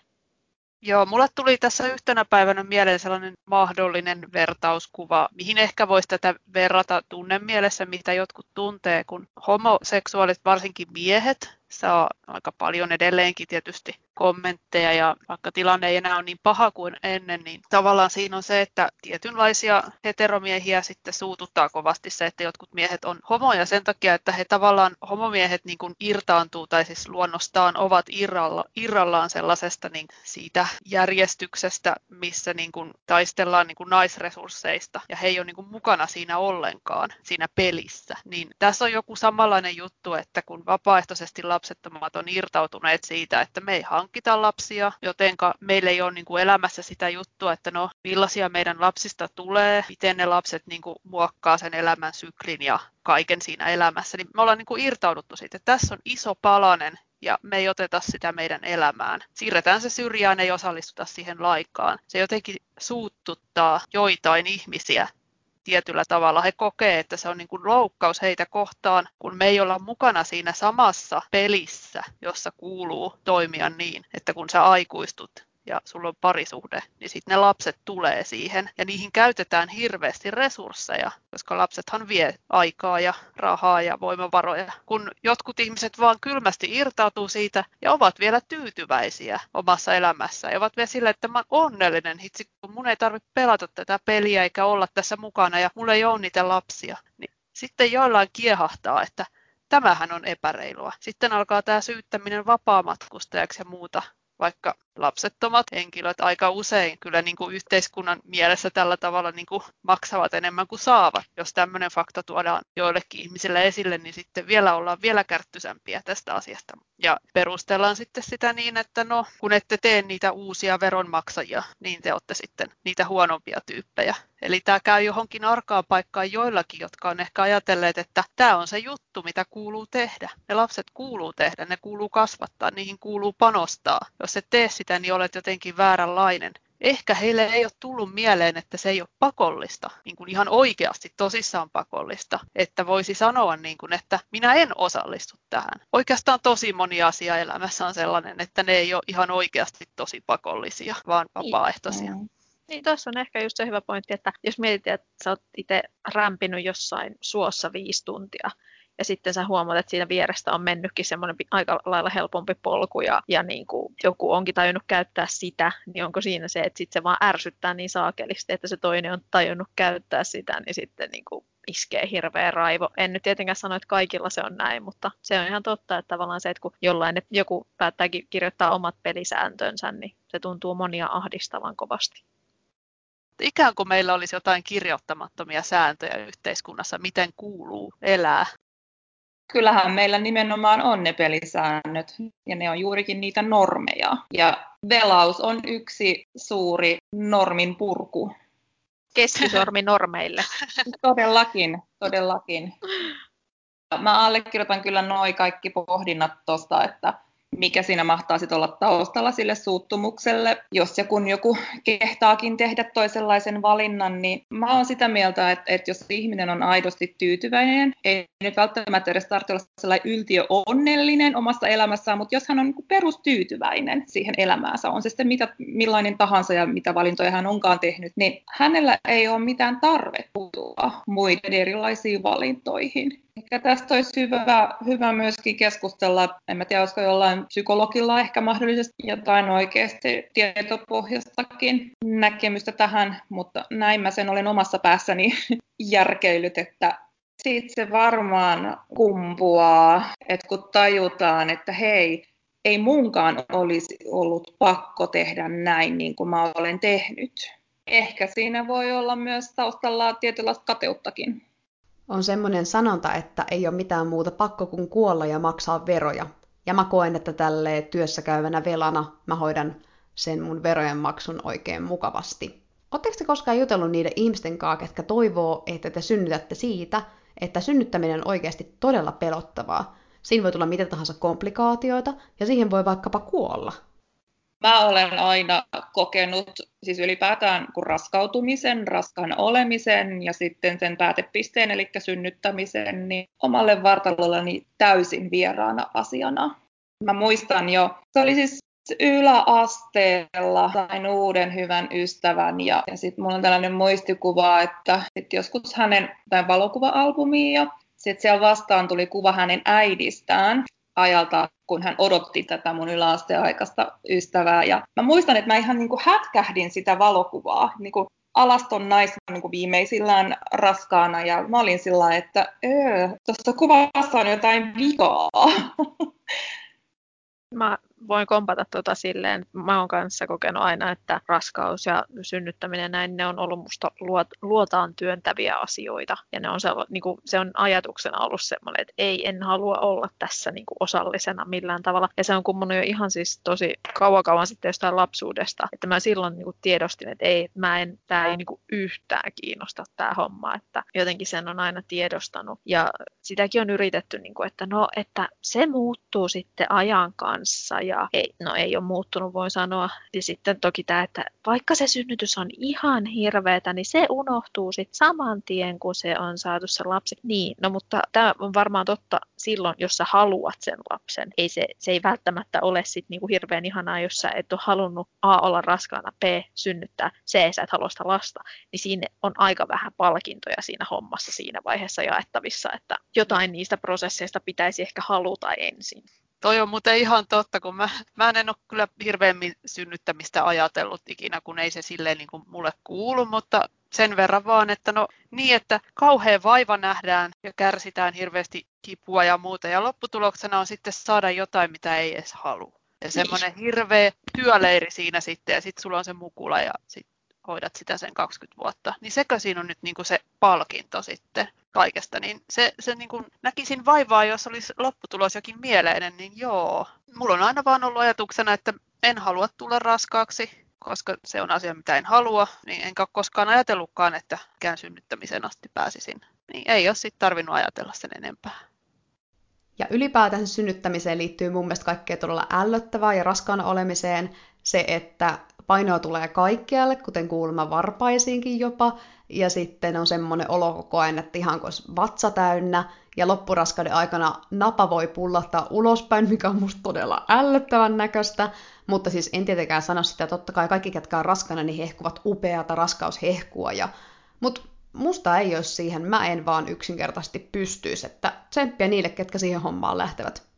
Joo, mulle tuli tässä yhtenä päivänä mieleen sellainen mahdollinen vertauskuva, mihin ehkä voisi tätä verrata tunnemielessä, mitä jotkut tuntee, kun homoseksuaalit, varsinkin miehet, saa aika paljon edelleenkin tietysti kommentteja ja vaikka tilanne ei enää ole niin paha kuin ennen, niin tavallaan siinä on se, että tietynlaisia heteromiehiä sitten suututtaa kovasti se, että jotkut miehet on homoja sen takia, että he tavallaan homomiehet niin kuin irtaantuu tai siis luonnostaan ovat irralla, irrallaan sellaisesta niin siitä järjestyksestä, missä niin kuin taistellaan niin kuin naisresursseista ja he ei ole niin kuin mukana siinä ollenkaan siinä pelissä. Niin tässä on joku samanlainen juttu, että kun vapaaehtoisesti lapsettomat on irtautuneet siitä, että me ei hankita lapsia, jotenka meillä ei ole niin kuin elämässä sitä juttua, että no millaisia meidän lapsista tulee, miten ne lapset niin kuin muokkaa sen elämän syklin ja kaiken siinä elämässä, niin me ollaan niin kuin irtauduttu siitä. Tässä on iso palanen ja me ei oteta sitä meidän elämään. Siirretään se syrjään, ei osallistuta siihen laikaan. Se jotenkin suuttuttaa joitain ihmisiä tietyllä tavalla. He kokee, että se on niin kuin loukkaus heitä kohtaan, kun me ei olla mukana siinä samassa pelissä, jossa kuuluu toimia niin, että kun sä aikuistut, ja sulla on parisuhde, niin sitten ne lapset tulee siihen ja niihin käytetään hirveästi resursseja, koska lapsethan vie aikaa ja rahaa ja voimavaroja. Kun jotkut ihmiset vaan kylmästi irtautuu siitä ja ovat vielä tyytyväisiä omassa elämässä ja ovat vielä sillä, että mä oon onnellinen, hitsi, kun mun ei tarvitse pelata tätä peliä eikä olla tässä mukana ja mulla ei ole niitä lapsia, niin sitten joillain kiehahtaa, että tämähän on epäreilua. Sitten alkaa tämä syyttäminen vapaamatkustajaksi ja muuta vaikka lapsettomat henkilöt aika usein kyllä niin kuin yhteiskunnan mielessä tällä tavalla niin kuin maksavat enemmän kuin saavat. Jos tämmöinen fakta tuodaan joillekin ihmisille esille, niin sitten vielä ollaan vielä kärttysämpiä tästä asiasta. Ja perustellaan sitten sitä niin, että no, kun ette tee niitä uusia veronmaksajia, niin te olette sitten niitä huonompia tyyppejä. Eli tämä käy johonkin arkaan paikkaan joillakin, jotka on ehkä ajatelleet, että tämä on se juttu, mitä kuuluu tehdä. Ne lapset kuuluu tehdä, ne kuuluu kasvattaa, niihin kuuluu panostaa. Jos et tee sitä, niin olet jotenkin vääränlainen. Ehkä heille ei ole tullut mieleen, että se ei ole pakollista, niin kuin ihan oikeasti tosissaan pakollista, että voisi sanoa, niin kuin, että minä en osallistu tähän. Oikeastaan tosi moni asia elämässä on sellainen, että ne ei ole ihan oikeasti tosi pakollisia, vaan vapaaehtoisia. Mm. Niin, tuossa on ehkä just se hyvä pointti, että jos mietit, että sä oot itse rämpinyt jossain suossa viisi tuntia, ja sitten sä huomaat, että siinä vierestä on mennytkin semmoinen aika lailla helpompi polku ja, ja niin kuin joku onkin tajunnut käyttää sitä, niin onko siinä se, että sitten se vaan ärsyttää niin saakelisti, että se toinen on tajunnut käyttää sitä, niin sitten niin kuin iskee hirveä raivo. En nyt tietenkään sano, että kaikilla se on näin, mutta se on ihan totta, että tavallaan se, että kun jollain joku päättääkin kirjoittaa omat pelisääntönsä, niin se tuntuu monia ahdistavan kovasti ikään kuin meillä olisi jotain kirjoittamattomia sääntöjä yhteiskunnassa, miten kuuluu elää kyllähän meillä nimenomaan on ne pelisäännöt ja ne on juurikin niitä normeja. Ja velaus on yksi suuri normin purku. Keskisormi normeille. todellakin, todellakin. Mä allekirjoitan kyllä noin kaikki pohdinnat tuosta, että mikä siinä mahtaa sitten olla taustalla sille suuttumukselle. Jos ja kun joku kehtaakin tehdä toisenlaisen valinnan, niin mä oon sitä mieltä, että, että jos ihminen on aidosti tyytyväinen, ei nyt välttämättä edes tarvitse olla sellainen yltiö onnellinen omassa elämässään, mutta jos hän on niin perustyytyväinen siihen elämäänsä, on se sitten mitä, millainen tahansa ja mitä valintoja hän onkaan tehnyt, niin hänellä ei ole mitään tarve puuttua muiden erilaisiin valintoihin. Ehkä tästä olisi hyvä, hyvä myöskin keskustella, en mä tiedä, olisiko jollain psykologilla ehkä mahdollisesti jotain oikeasti tietopohjastakin näkemystä tähän, mutta näin mä sen olen omassa päässäni järkeillyt, että siitä se varmaan kumpuaa, että kun tajutaan, että hei, ei munkaan olisi ollut pakko tehdä näin niin kuin mä olen tehnyt. Ehkä siinä voi olla myös taustalla tietynlaista kateuttakin on semmoinen sanonta, että ei ole mitään muuta pakko kuin kuolla ja maksaa veroja. Ja mä koen, että tälle työssä käyvänä velana mä hoidan sen mun verojen maksun oikein mukavasti. Oletteko te koskaan jutellut niiden ihmisten kanssa, jotka toivoo, että te synnytätte siitä, että synnyttäminen on oikeasti todella pelottavaa? Siinä voi tulla mitä tahansa komplikaatioita, ja siihen voi vaikkapa kuolla. Mä olen aina kokenut siis ylipäätään kun raskautumisen, raskaan olemisen ja sitten sen päätepisteen, eli synnyttämisen, niin omalle vartalollani täysin vieraana asiana. Mä muistan jo, se oli siis yläasteella sain uuden hyvän ystävän ja, ja sitten mulla on tällainen muistikuva, että sit joskus hänen tai valokuva-albumiin ja sitten siellä vastaan tuli kuva hänen äidistään ajalta, kun hän odotti tätä mun yläasteaikaista ystävää. Ja mä muistan, että mä ihan niin kuin hätkähdin sitä valokuvaa, niin kuin alaston naisen niin kuin viimeisillään raskaana, ja mä olin sillä että öö, tuossa kuvassa on jotain vikaa. Mä voin kompata tuota silleen, mä oon kanssa kokenut aina, että raskaus ja synnyttäminen näin, ne on ollut musta luotaan työntäviä asioita. Ja ne on se, niin kuin, se on ajatuksena ollut semmoinen, että ei, en halua olla tässä niin kuin osallisena millään tavalla. Ja se on kummunut jo ihan siis tosi kauan kauan sitten jostain lapsuudesta, että mä silloin niin kuin tiedostin, että ei, mä en, tää ei niin kuin yhtään kiinnosta tämä homma, että jotenkin sen on aina tiedostanut. Ja sitäkin on yritetty, niin kuin, että no, että se muuttuu sitten ajan kanssa ja ei, no ei ole muuttunut, voi sanoa. Ja sitten toki tämä, että vaikka se synnytys on ihan hirveätä, niin se unohtuu sitten saman tien, kun se on saatu se lapsi. Niin, no mutta tämä on varmaan totta silloin, jos sä haluat sen lapsen. Ei se, se ei välttämättä ole sit niinku hirveän ihanaa, jos sä et ole halunnut A olla raskaana, B synnyttää, C sä et halua sitä lasta. Niin siinä on aika vähän palkintoja siinä hommassa siinä vaiheessa jaettavissa, että jotain niistä prosesseista pitäisi ehkä haluta ensin. Toi on muuten ihan totta, kun mä, mä en ole kyllä hirveämmin synnyttämistä ajatellut ikinä, kun ei se silleen niin kuin mulle kuulu, mutta sen verran vaan, että no niin, että kauhean vaiva nähdään ja kärsitään hirveästi kipua ja muuta. Ja lopputuloksena on sitten saada jotain, mitä ei edes halua. Ja niin. semmoinen hirveä työleiri siinä sitten, ja sitten sulla on se mukula, ja sitten hoidat sitä sen 20 vuotta. Niin sekö siinä on nyt niin kuin se palkinto sitten kaikesta, niin se, se niin kuin näkisin vaivaa, jos olisi lopputulos jokin mieleinen, niin joo. Mulla on aina vaan ollut ajatuksena, että en halua tulla raskaaksi, koska se on asia, mitä en halua, niin enkä koskaan ajatellutkaan, että kään synnyttämisen asti pääsisin. Niin ei ole sitten tarvinnut ajatella sen enempää. Ja ylipäätään synnyttämiseen liittyy mun mielestä kaikkea todella ällöttävää ja raskaana olemiseen se, että painoa tulee kaikkialle, kuten kuulemma varpaisiinkin jopa, ja sitten on semmoinen olo koko ajan, että ihan kuin vatsa täynnä, ja loppuraskauden aikana napa voi pullahtaa ulospäin, mikä on musta todella ällöttävän näköistä, mutta siis en tietenkään sano sitä, totta kai kaikki, ketkä on raskana, niin hehkuvat upeata raskaushehkua, ja... mutta musta ei ole siihen, mä en vaan yksinkertaisesti pystyisi, että tsemppiä niille, ketkä siihen hommaan lähtevät.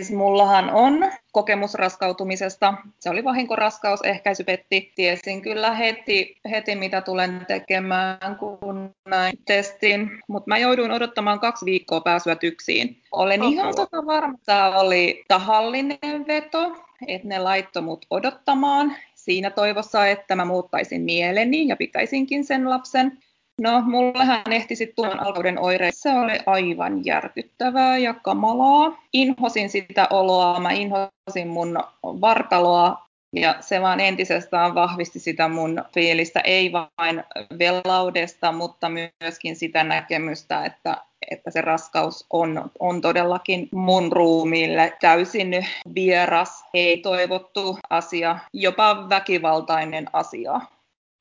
Siis mullahan on kokemus raskautumisesta. Se oli vahinkoraskaus, ehkäisypetti. Tiesin kyllä heti, heti mitä tulen tekemään, kun näin testin. Mutta mä jouduin odottamaan kaksi viikkoa pääsyä tyksiin. Olen Oho. ihan tota varma, että oli tahallinen veto, että ne laittoi mut odottamaan siinä toivossa, että mä muuttaisin mieleni ja pitäisinkin sen lapsen. No, mullehän ehti sitten tuon alkauden oireet. Se oli aivan järkyttävää ja kamalaa. Inhosin sitä oloa, mä inhosin mun vartaloa ja se vaan entisestään vahvisti sitä mun fiilistä, ei vain velaudesta, mutta myöskin sitä näkemystä, että, että se raskaus on, on todellakin mun ruumiille täysin vieras, ei toivottu asia, jopa väkivaltainen asia.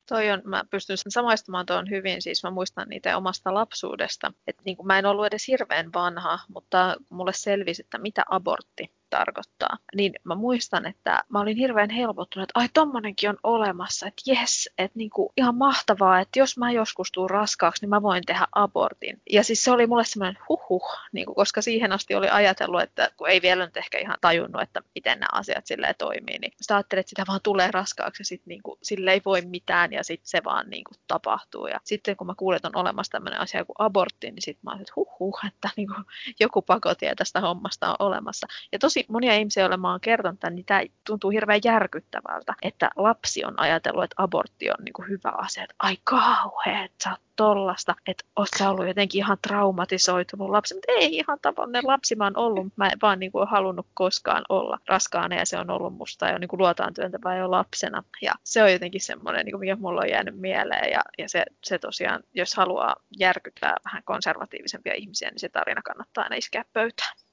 Toi on, mä pystyn sen samaistumaan tuon hyvin, siis mä muistan niitä omasta lapsuudesta. Että niin mä en ollut edes hirveän vanha, mutta mulle selvisi, että mitä abortti tarkoittaa. Niin mä muistan, että mä olin hirveän helpottunut, että ai tommonenkin on olemassa, että jes, että niinku ihan mahtavaa, että jos mä joskus tuun raskaaksi, niin mä voin tehdä abortin. Ja siis se oli mulle semmoinen huhuh, niinku, koska siihen asti oli ajatellut, että kun ei vielä nyt ehkä ihan tajunnut, että miten nämä asiat silleen toimii, niin sitä ajattelin, että sitä vaan tulee raskaaksi ja sitten niinku, sille ei voi mitään ja sitten se vaan niinku, tapahtuu. Ja sitten kun mä kuulin, että on olemassa tämmöinen asia kuin abortti, niin sitten mä olin, että huhuh, että niinku, joku pakotie tästä hommasta on olemassa. Ja tosi tosi monia ihmisiä, joille mä oon kertonut tämän, niin tämä tuntuu hirveän järkyttävältä, että lapsi on ajatellut, että abortti on niin kuin hyvä asia, että ai kauhea, että sä oot tollasta, että oot sä ollut jotenkin ihan traumatisoitunut lapsi, mutta ei ihan tavallinen lapsi mä oon ollut, mä en vaan niin kuin halunnut koskaan olla raskaana ja se on ollut musta jo niin kuin luotaan työntävää jo lapsena. Ja se on jotenkin semmoinen, niin kuin mikä mulla on jäänyt mieleen ja, ja se, se tosiaan, jos haluaa järkyttää vähän konservatiivisempia ihmisiä, niin se tarina kannattaa aina iskeä pöytään.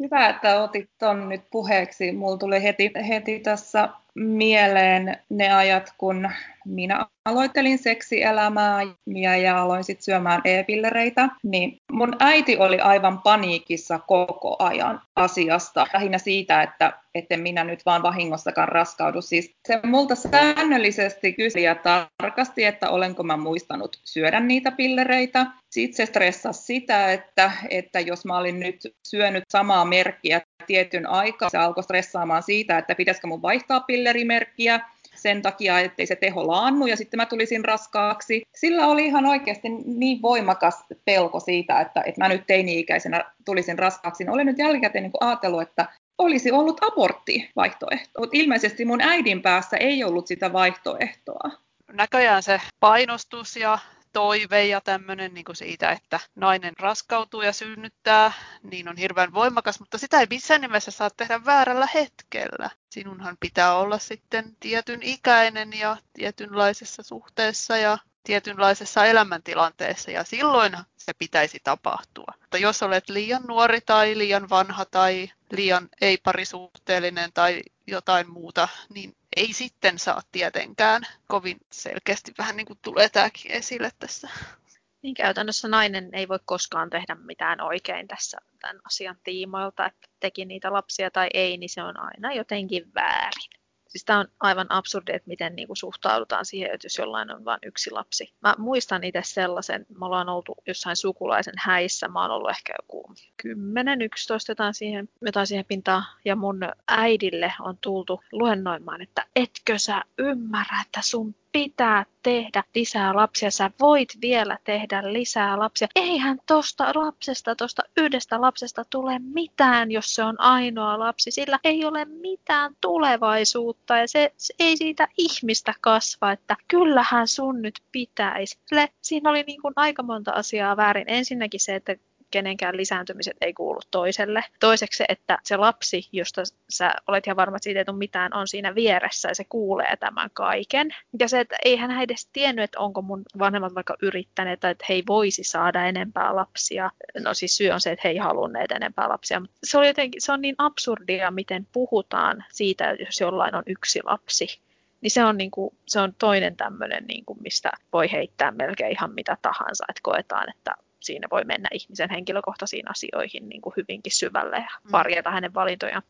Hyvä, että otit tuon nyt puheeksi. Mulla tuli heti, heti tässä mieleen ne ajat, kun minä aloittelin seksielämää ja, ja aloin sitten syömään e-pillereitä, niin mun äiti oli aivan paniikissa koko ajan asiasta. Lähinnä siitä, että etten minä nyt vaan vahingossakaan raskaudu. Siis se multa säännöllisesti kysyi ja tarkasti, että olenko mä muistanut syödä niitä pillereitä. Sitten se stressasi sitä, että, että jos mä olin nyt syönyt samaa merkkiä tietyn aikaa, se alkoi stressaamaan siitä, että pitäisikö mun vaihtaa pillerimerkkiä sen takia, ettei se teho laannu ja sitten mä tulisin raskaaksi. Sillä oli ihan oikeasti niin voimakas pelko siitä, että, että mä nyt teini-ikäisenä tulisin raskaaksi. Olen nyt jälkikäteen niin ajatellut, että olisi ollut abortti vaihtoehto. Mutta ilmeisesti mun äidin päässä ei ollut sitä vaihtoehtoa. Näköjään se painostus ja toive ja tämmöinen niin siitä, että nainen raskautuu ja synnyttää, niin on hirveän voimakas, mutta sitä ei missään nimessä saa tehdä väärällä hetkellä. Sinunhan pitää olla sitten tietyn ikäinen ja tietynlaisessa suhteessa ja tietynlaisessa elämäntilanteessa ja silloin se pitäisi tapahtua. Mutta jos olet liian nuori tai liian vanha tai liian ei-parisuhteellinen tai jotain muuta, niin ei sitten saa tietenkään. Kovin selkeästi vähän niin kuin tulee tämäkin esille tässä. Niin käytännössä nainen ei voi koskaan tehdä mitään oikein tässä tämän asian tiimoilta, että teki niitä lapsia tai ei, niin se on aina jotenkin väärin. Siis tämä on aivan absurdi, että miten niinku suhtaudutaan siihen, että jos jollain on vain yksi lapsi. Mä muistan itse sellaisen, me ollaan oltu jossain sukulaisen häissä, mä oon ollut ehkä joku 10, 11 jotain siihen, jotain siihen pintaan, ja mun äidille on tultu luennoimaan, että etkö sä ymmärrä, että sun pitää tehdä lisää lapsia, sä voit vielä tehdä lisää lapsia. Eihän tosta lapsesta, tosta yhdestä lapsesta tule mitään, jos se on ainoa lapsi, sillä ei ole mitään tulevaisuutta ja se, se ei siitä ihmistä kasva, että kyllähän sun nyt pitäisi. Siinä oli niin kuin aika monta asiaa väärin. Ensinnäkin se, että kenenkään lisääntymiset ei kuulu toiselle. Toiseksi se, että se lapsi, josta sä olet ihan varma, että siitä ei tule mitään, on siinä vieressä ja se kuulee tämän kaiken. Ja se, että ei hän edes tiennyt, että onko mun vanhemmat vaikka yrittäneet tai että he ei voisi saada enempää lapsia. No siis syy on se, että he ei halunneet enempää lapsia. Mutta se, on jotenkin, se on niin absurdia, miten puhutaan siitä, jos jollain on yksi lapsi niin se on, niin kuin, se on toinen tämmöinen, niin kuin, mistä voi heittää melkein ihan mitä tahansa, että koetaan, että siinä voi mennä ihmisen henkilökohtaisiin asioihin niin kuin hyvinkin syvälle ja mm. varjata hänen valintojaan.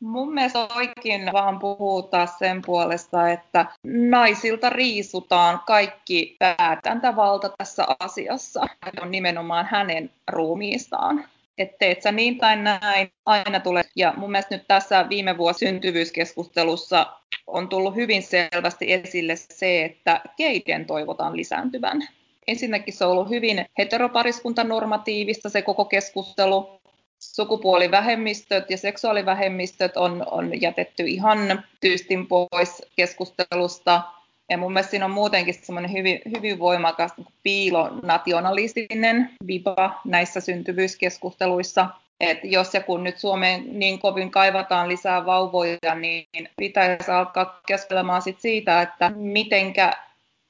Mun mielestä oikein vaan puhutaan sen puolesta, että naisilta riisutaan kaikki päätäntävalta tässä asiassa. Se on nimenomaan hänen ruumiistaan. Että teet sä niin tai näin, aina tulee. Ja mun mielestä nyt tässä viime vuosi syntyvyyskeskustelussa on tullut hyvin selvästi esille se, että keiden toivotaan lisääntyvän. Ensinnäkin se on ollut hyvin heteropariskuntanormatiivista se koko keskustelu. Sukupuolivähemmistöt ja seksuaalivähemmistöt on, on jätetty ihan tyystin pois keskustelusta. Ja mun mielestä siinä on muutenkin semmoinen hyvin, hyvin voimakas piilonationalistinen viba näissä syntyvyyskeskusteluissa. Et jos ja kun nyt Suomeen niin kovin kaivataan lisää vauvoja, niin pitäisi alkaa keskustelemaan sit siitä, että mitenkä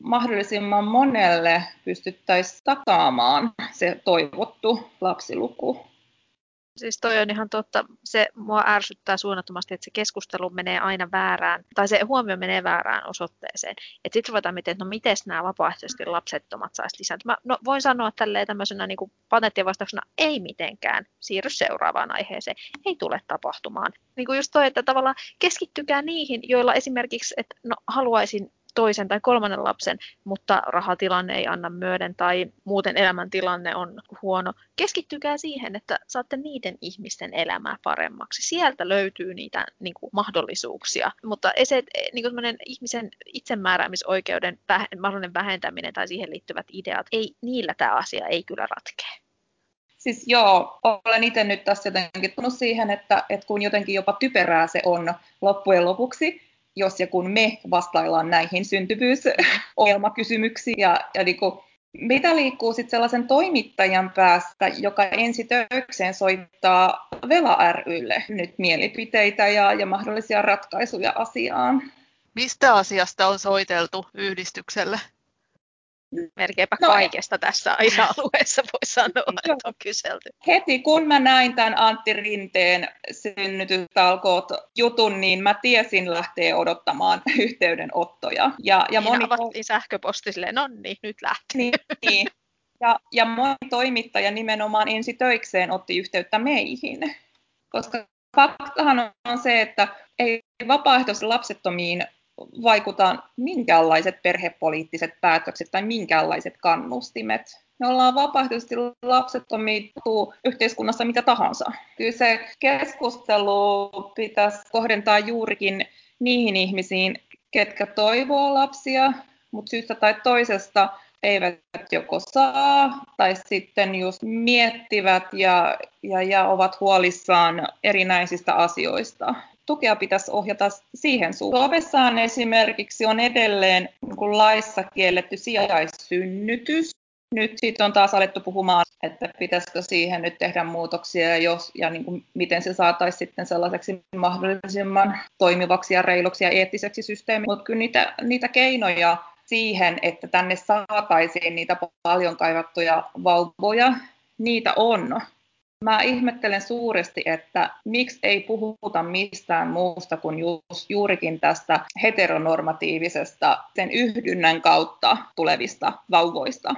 mahdollisimman monelle pystyttäisiin takaamaan se toivottu lapsiluku. Siis toi on ihan totta. Se mua ärsyttää suunnattomasti, että se keskustelu menee aina väärään, tai se huomio menee väärään osoitteeseen. Sitten ruvetaan miten, että no miten nämä vapaaehtoisesti lapsettomat saisi lisääntymään. No voin sanoa tälleen tämmöisenä niin patenttien vastauksena, ei mitenkään. Siirry seuraavaan aiheeseen. Ei tule tapahtumaan. Niin kuin just toi, että tavallaan keskittykää niihin, joilla esimerkiksi, että no haluaisin toisen tai kolmannen lapsen, mutta rahatilanne ei anna myöden tai muuten elämäntilanne on huono. Keskittykää siihen, että saatte niiden ihmisten elämää paremmaksi. Sieltä löytyy niitä niin kuin, mahdollisuuksia, mutta se, niin kuin ihmisen itsemääräämisoikeuden väh- mahdollinen vähentäminen tai siihen liittyvät ideat, ei, niillä tämä asia ei kyllä ratkea. Siis joo, olen itse nyt tässä jotenkin tullut siihen, että, että kun jotenkin jopa typerää se on loppujen lopuksi, jos ja kun me vastaillaan näihin syntyvyysohjelmakysymyksiin. Ja, ja niin kuin, mitä liikkuu sitten sellaisen toimittajan päästä, joka ensi töikseen soittaa Vela rylle nyt mielipiteitä ja, ja mahdollisia ratkaisuja asiaan? Mistä asiasta on soiteltu yhdistykselle? Melkeinpä no, kaikesta tässä aihealueessa voi sanoa, että on kyselty. Heti kun mä näin tämän Antti Rinteen synnytystalkoot jutun, niin mä tiesin lähteä odottamaan yhteydenottoja. Ja, ja moni... avattiin sähköposti silleen, no niin, nyt lähtee. Niin, niin. Ja, ja moni toimittaja nimenomaan ensi töikseen otti yhteyttä meihin, koska faktahan on se, että ei vapaaehtoisesti lapsettomiin vaikuta minkäänlaiset perhepoliittiset päätökset tai minkäänlaiset kannustimet. Me ollaan vapaaehtoisesti lapsettomia yhteiskunnassa mitä tahansa. Kyllä se keskustelu pitäisi kohdentaa juurikin niihin ihmisiin, ketkä toivoo lapsia, mutta syystä tai toisesta eivät joko saa tai sitten just miettivät ja, ja, ja ovat huolissaan erinäisistä asioista tukea pitäisi ohjata siihen suuntaan. Suomessaan esimerkiksi on edelleen niin laissa kielletty sijaissynnytys. Nyt siitä on taas alettu puhumaan, että pitäisikö siihen nyt tehdä muutoksia ja, jos, ja niin kuin miten se saataisiin sitten sellaiseksi mahdollisimman toimivaksi ja reiluksi ja eettiseksi systeemiksi. Mutta kyllä niitä, niitä keinoja siihen, että tänne saataisiin niitä paljon kaivattuja vauvoja, niitä on. Mä ihmettelen suuresti, että miksi ei puhuta mistään muusta kuin juurikin tästä heteronormatiivisesta sen yhdynnän kautta tulevista vauvoista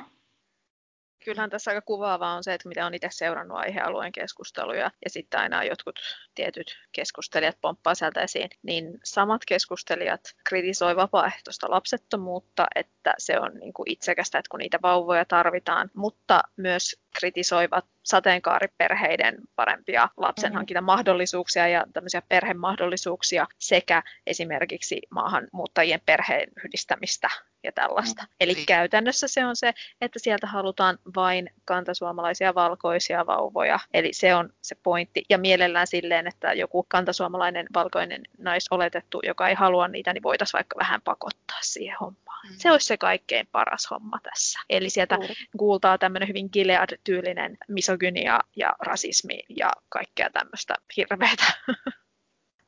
kyllähän tässä aika kuvaavaa on se, että mitä on itse seurannut aihealueen keskusteluja ja sitten aina jotkut tietyt keskustelijat pomppaa sieltä esiin, niin samat keskustelijat kritisoi vapaaehtoista lapsettomuutta, että se on niin kuin itsekästä, että kun niitä vauvoja tarvitaan, mutta myös kritisoivat sateenkaariperheiden parempia lapsenhankintamahdollisuuksia ja tämmöisiä perhemahdollisuuksia sekä esimerkiksi maahanmuuttajien perheen yhdistämistä ja tällaista. Mm. Eli käytännössä se on se, että sieltä halutaan vain kantasuomalaisia valkoisia vauvoja. Eli se on se pointti. Ja mielellään silleen, että joku kantasuomalainen valkoinen naisoletettu, joka ei halua niitä, niin voitaisiin vaikka vähän pakottaa siihen hommaan. Mm. Se olisi se kaikkein paras homma tässä. Eli sieltä Juuri. kuultaa tämmöinen hyvin Gilead-tyylinen misogynia ja rasismi ja kaikkea tämmöistä hirveätä.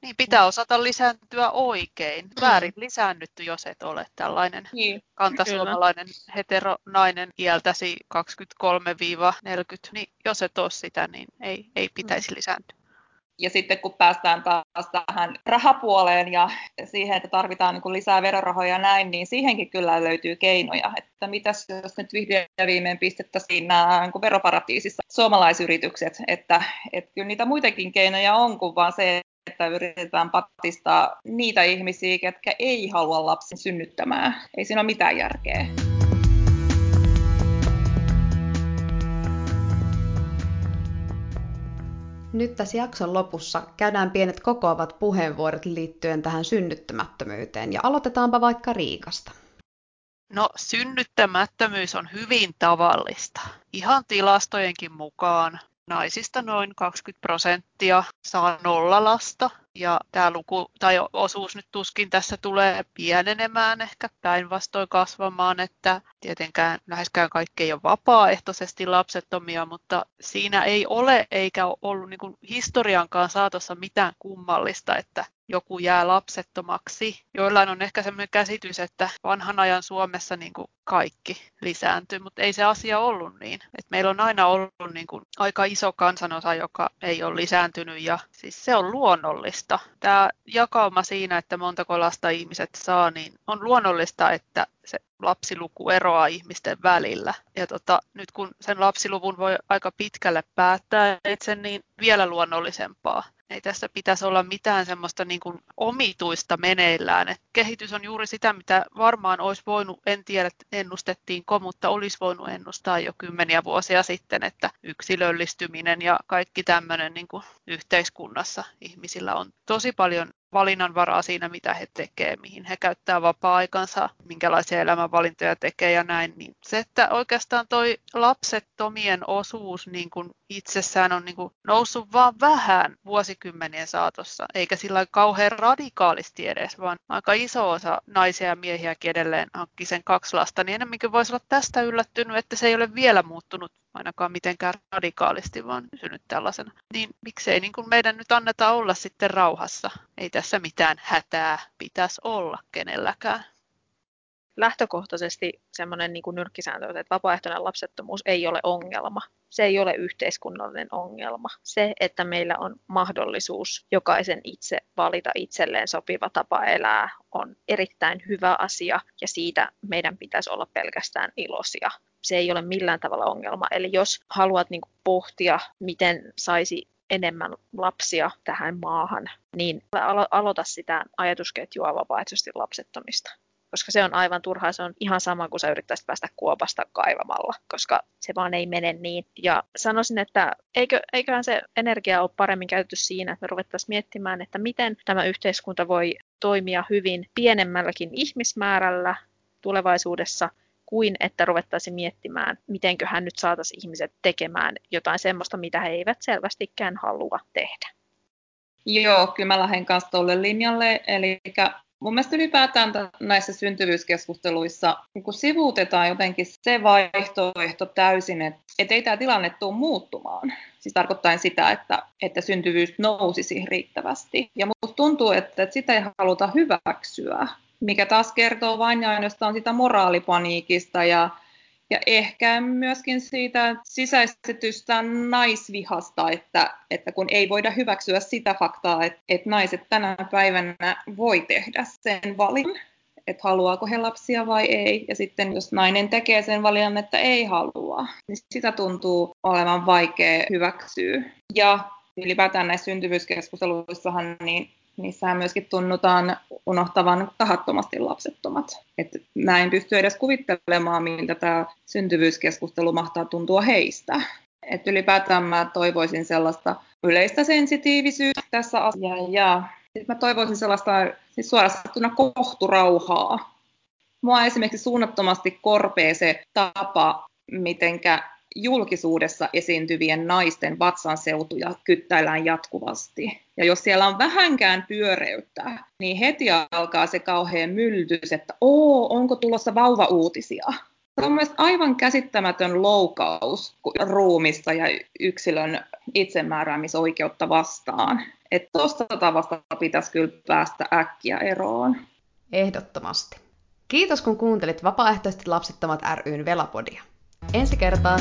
Niin, pitää osata lisääntyä oikein. Mm. Väärin lisäännytty, jos et ole tällainen niin. kantasuomalainen Kyllä. heteronainen iältäsi 23-40. Niin jos et ole sitä, niin ei, ei pitäisi mm. lisääntyä. Ja sitten kun päästään taas tähän rahapuoleen ja siihen, että tarvitaan niin lisää verorahoja ja näin, niin siihenkin kyllä löytyy keinoja. Että mitäs jos nyt vihdoin ja viimein pistettäisiin nämä niin veroparatiisissa suomalaisyritykset, että, että kyllä niitä muitakin keinoja on kuin vaan se, että yritetään patistaa niitä ihmisiä, ketkä ei halua lapsen synnyttämään. Ei siinä ole mitään järkeä. Nyt tässä jakson lopussa käydään pienet kokoavat puheenvuorot liittyen tähän synnyttämättömyyteen ja aloitetaanpa vaikka Riikasta. No synnyttämättömyys on hyvin tavallista. Ihan tilastojenkin mukaan naisista noin 20 prosenttia saa nolla lasta. Ja tämä luku tai osuus nyt tuskin tässä tulee pienenemään ehkä päinvastoin kasvamaan, että tietenkään läheskään kaikki ei ole vapaaehtoisesti lapsettomia, mutta siinä ei ole eikä ole ollut niin historiankaan saatossa mitään kummallista, että joku jää lapsettomaksi. Joillain on ehkä sellainen käsitys, että vanhan ajan Suomessa niin kuin kaikki lisääntyy, mutta ei se asia ollut niin. Et meillä on aina ollut niin kuin aika iso kansanosa, joka ei ole lisääntynyt ja siis se on luonnollista. Tämä jakauma siinä, että montako lasta ihmiset saa, niin on luonnollista, että se lapsiluku eroaa ihmisten välillä. Ja tota, nyt kun sen lapsiluvun voi aika pitkälle päättää itse, niin vielä luonnollisempaa. Ei tässä pitäisi olla mitään semmoista niin kuin omituista meneillään. Et kehitys on juuri sitä, mitä varmaan olisi voinut, en tiedä ennustettiinko, mutta olisi voinut ennustaa jo kymmeniä vuosia sitten, että yksilöllistyminen ja kaikki tämmöinen niin kuin yhteiskunnassa ihmisillä on tosi paljon valinnanvaraa siinä, mitä he tekevät, mihin he käyttää vapaa-aikansa, minkälaisia elämänvalintoja tekee ja näin. Niin se, että oikeastaan toi lapsettomien osuus niin kuin itsessään on niin kuin noussut vaan vähän vuosikymmenien saatossa, eikä sillä kauhean radikaalisti edes, vaan aika iso osa naisia ja miehiäkin edelleen hankki sen kaksi lasta, niin enemmänkin voisi olla tästä yllättynyt, että se ei ole vielä muuttunut ainakaan mitenkään radikaalisti, vaan pysynyt tällaisena. Niin miksei niin kuin meidän nyt anneta olla sitten rauhassa? Ei tässä mitään hätää pitäisi olla kenelläkään. Lähtökohtaisesti semmoinen niin nyrkkisääntö, että vapaaehtoinen lapsettomuus ei ole ongelma. Se ei ole yhteiskunnallinen ongelma. Se, että meillä on mahdollisuus jokaisen itse valita itselleen sopiva tapa elää, on erittäin hyvä asia ja siitä meidän pitäisi olla pelkästään iloisia se ei ole millään tavalla ongelma. Eli jos haluat niin kuin pohtia, miten saisi enemmän lapsia tähän maahan, niin alo- aloita sitä ajatusketjua vapaaehtoisesti lapsettomista. Koska se on aivan turhaa, se on ihan sama kuin sä yrittäisit päästä kuopasta kaivamalla, koska se vaan ei mene niin. Ja sanoisin, että eikö, eiköhän se energia ole paremmin käytetty siinä, että me ruvettaisiin miettimään, että miten tämä yhteiskunta voi toimia hyvin pienemmälläkin ihmismäärällä tulevaisuudessa, kuin että ruvettaisiin miettimään, mitenköhän nyt saataisiin ihmiset tekemään jotain semmoista, mitä he eivät selvästikään halua tehdä. Joo, kyllä mä lähden kanssa tuolle linjalle. Eli mun mielestä ylipäätään näissä syntyvyyskeskusteluissa kun sivuutetaan jotenkin se vaihtoehto täysin, että, että ei tämä tilanne tule muuttumaan. Siis tarkoittaa sitä, että, että syntyvyys nousisi riittävästi. Ja musta tuntuu, että, että sitä ei haluta hyväksyä mikä taas kertoo vain ja ainoastaan sitä moraalipaniikista ja, ja ehkä myöskin siitä sisäistetystä naisvihasta, että, että kun ei voida hyväksyä sitä faktaa, että, että naiset tänä päivänä voi tehdä sen valinnan, että haluaako he lapsia vai ei. Ja sitten jos nainen tekee sen valinnan, että ei halua, niin sitä tuntuu olevan vaikea hyväksyä. Ja ylipäätään näissä syntyvyyskeskusteluissahan niin niissähän myöskin tunnutaan unohtavan tahattomasti lapsettomat. Et mä en pysty edes kuvittelemaan, miltä tämä syntyvyyskeskustelu mahtaa tuntua heistä. Et ylipäätään mä toivoisin sellaista yleistä sensitiivisyyttä tässä asiassa ja sit mä toivoisin sellaista siis suorastaan kohturauhaa. Mua esimerkiksi suunnattomasti korpee se tapa, mitenkä julkisuudessa esiintyvien naisten vatsanseutuja kyttäillään jatkuvasti. Ja jos siellä on vähänkään pyöreyttä, niin heti alkaa se kauhean myltys, että oo, onko tulossa vauva-uutisia. Se on mielestäni aivan käsittämätön loukaus ruumista ja yksilön itsemääräämisoikeutta vastaan. Että tuosta tavasta pitäisi kyllä päästä äkkiä eroon. Ehdottomasti. Kiitos kun kuuntelit Vapaaehtoisesti lapsettomat ryn Velapodia. Ensi kertaan!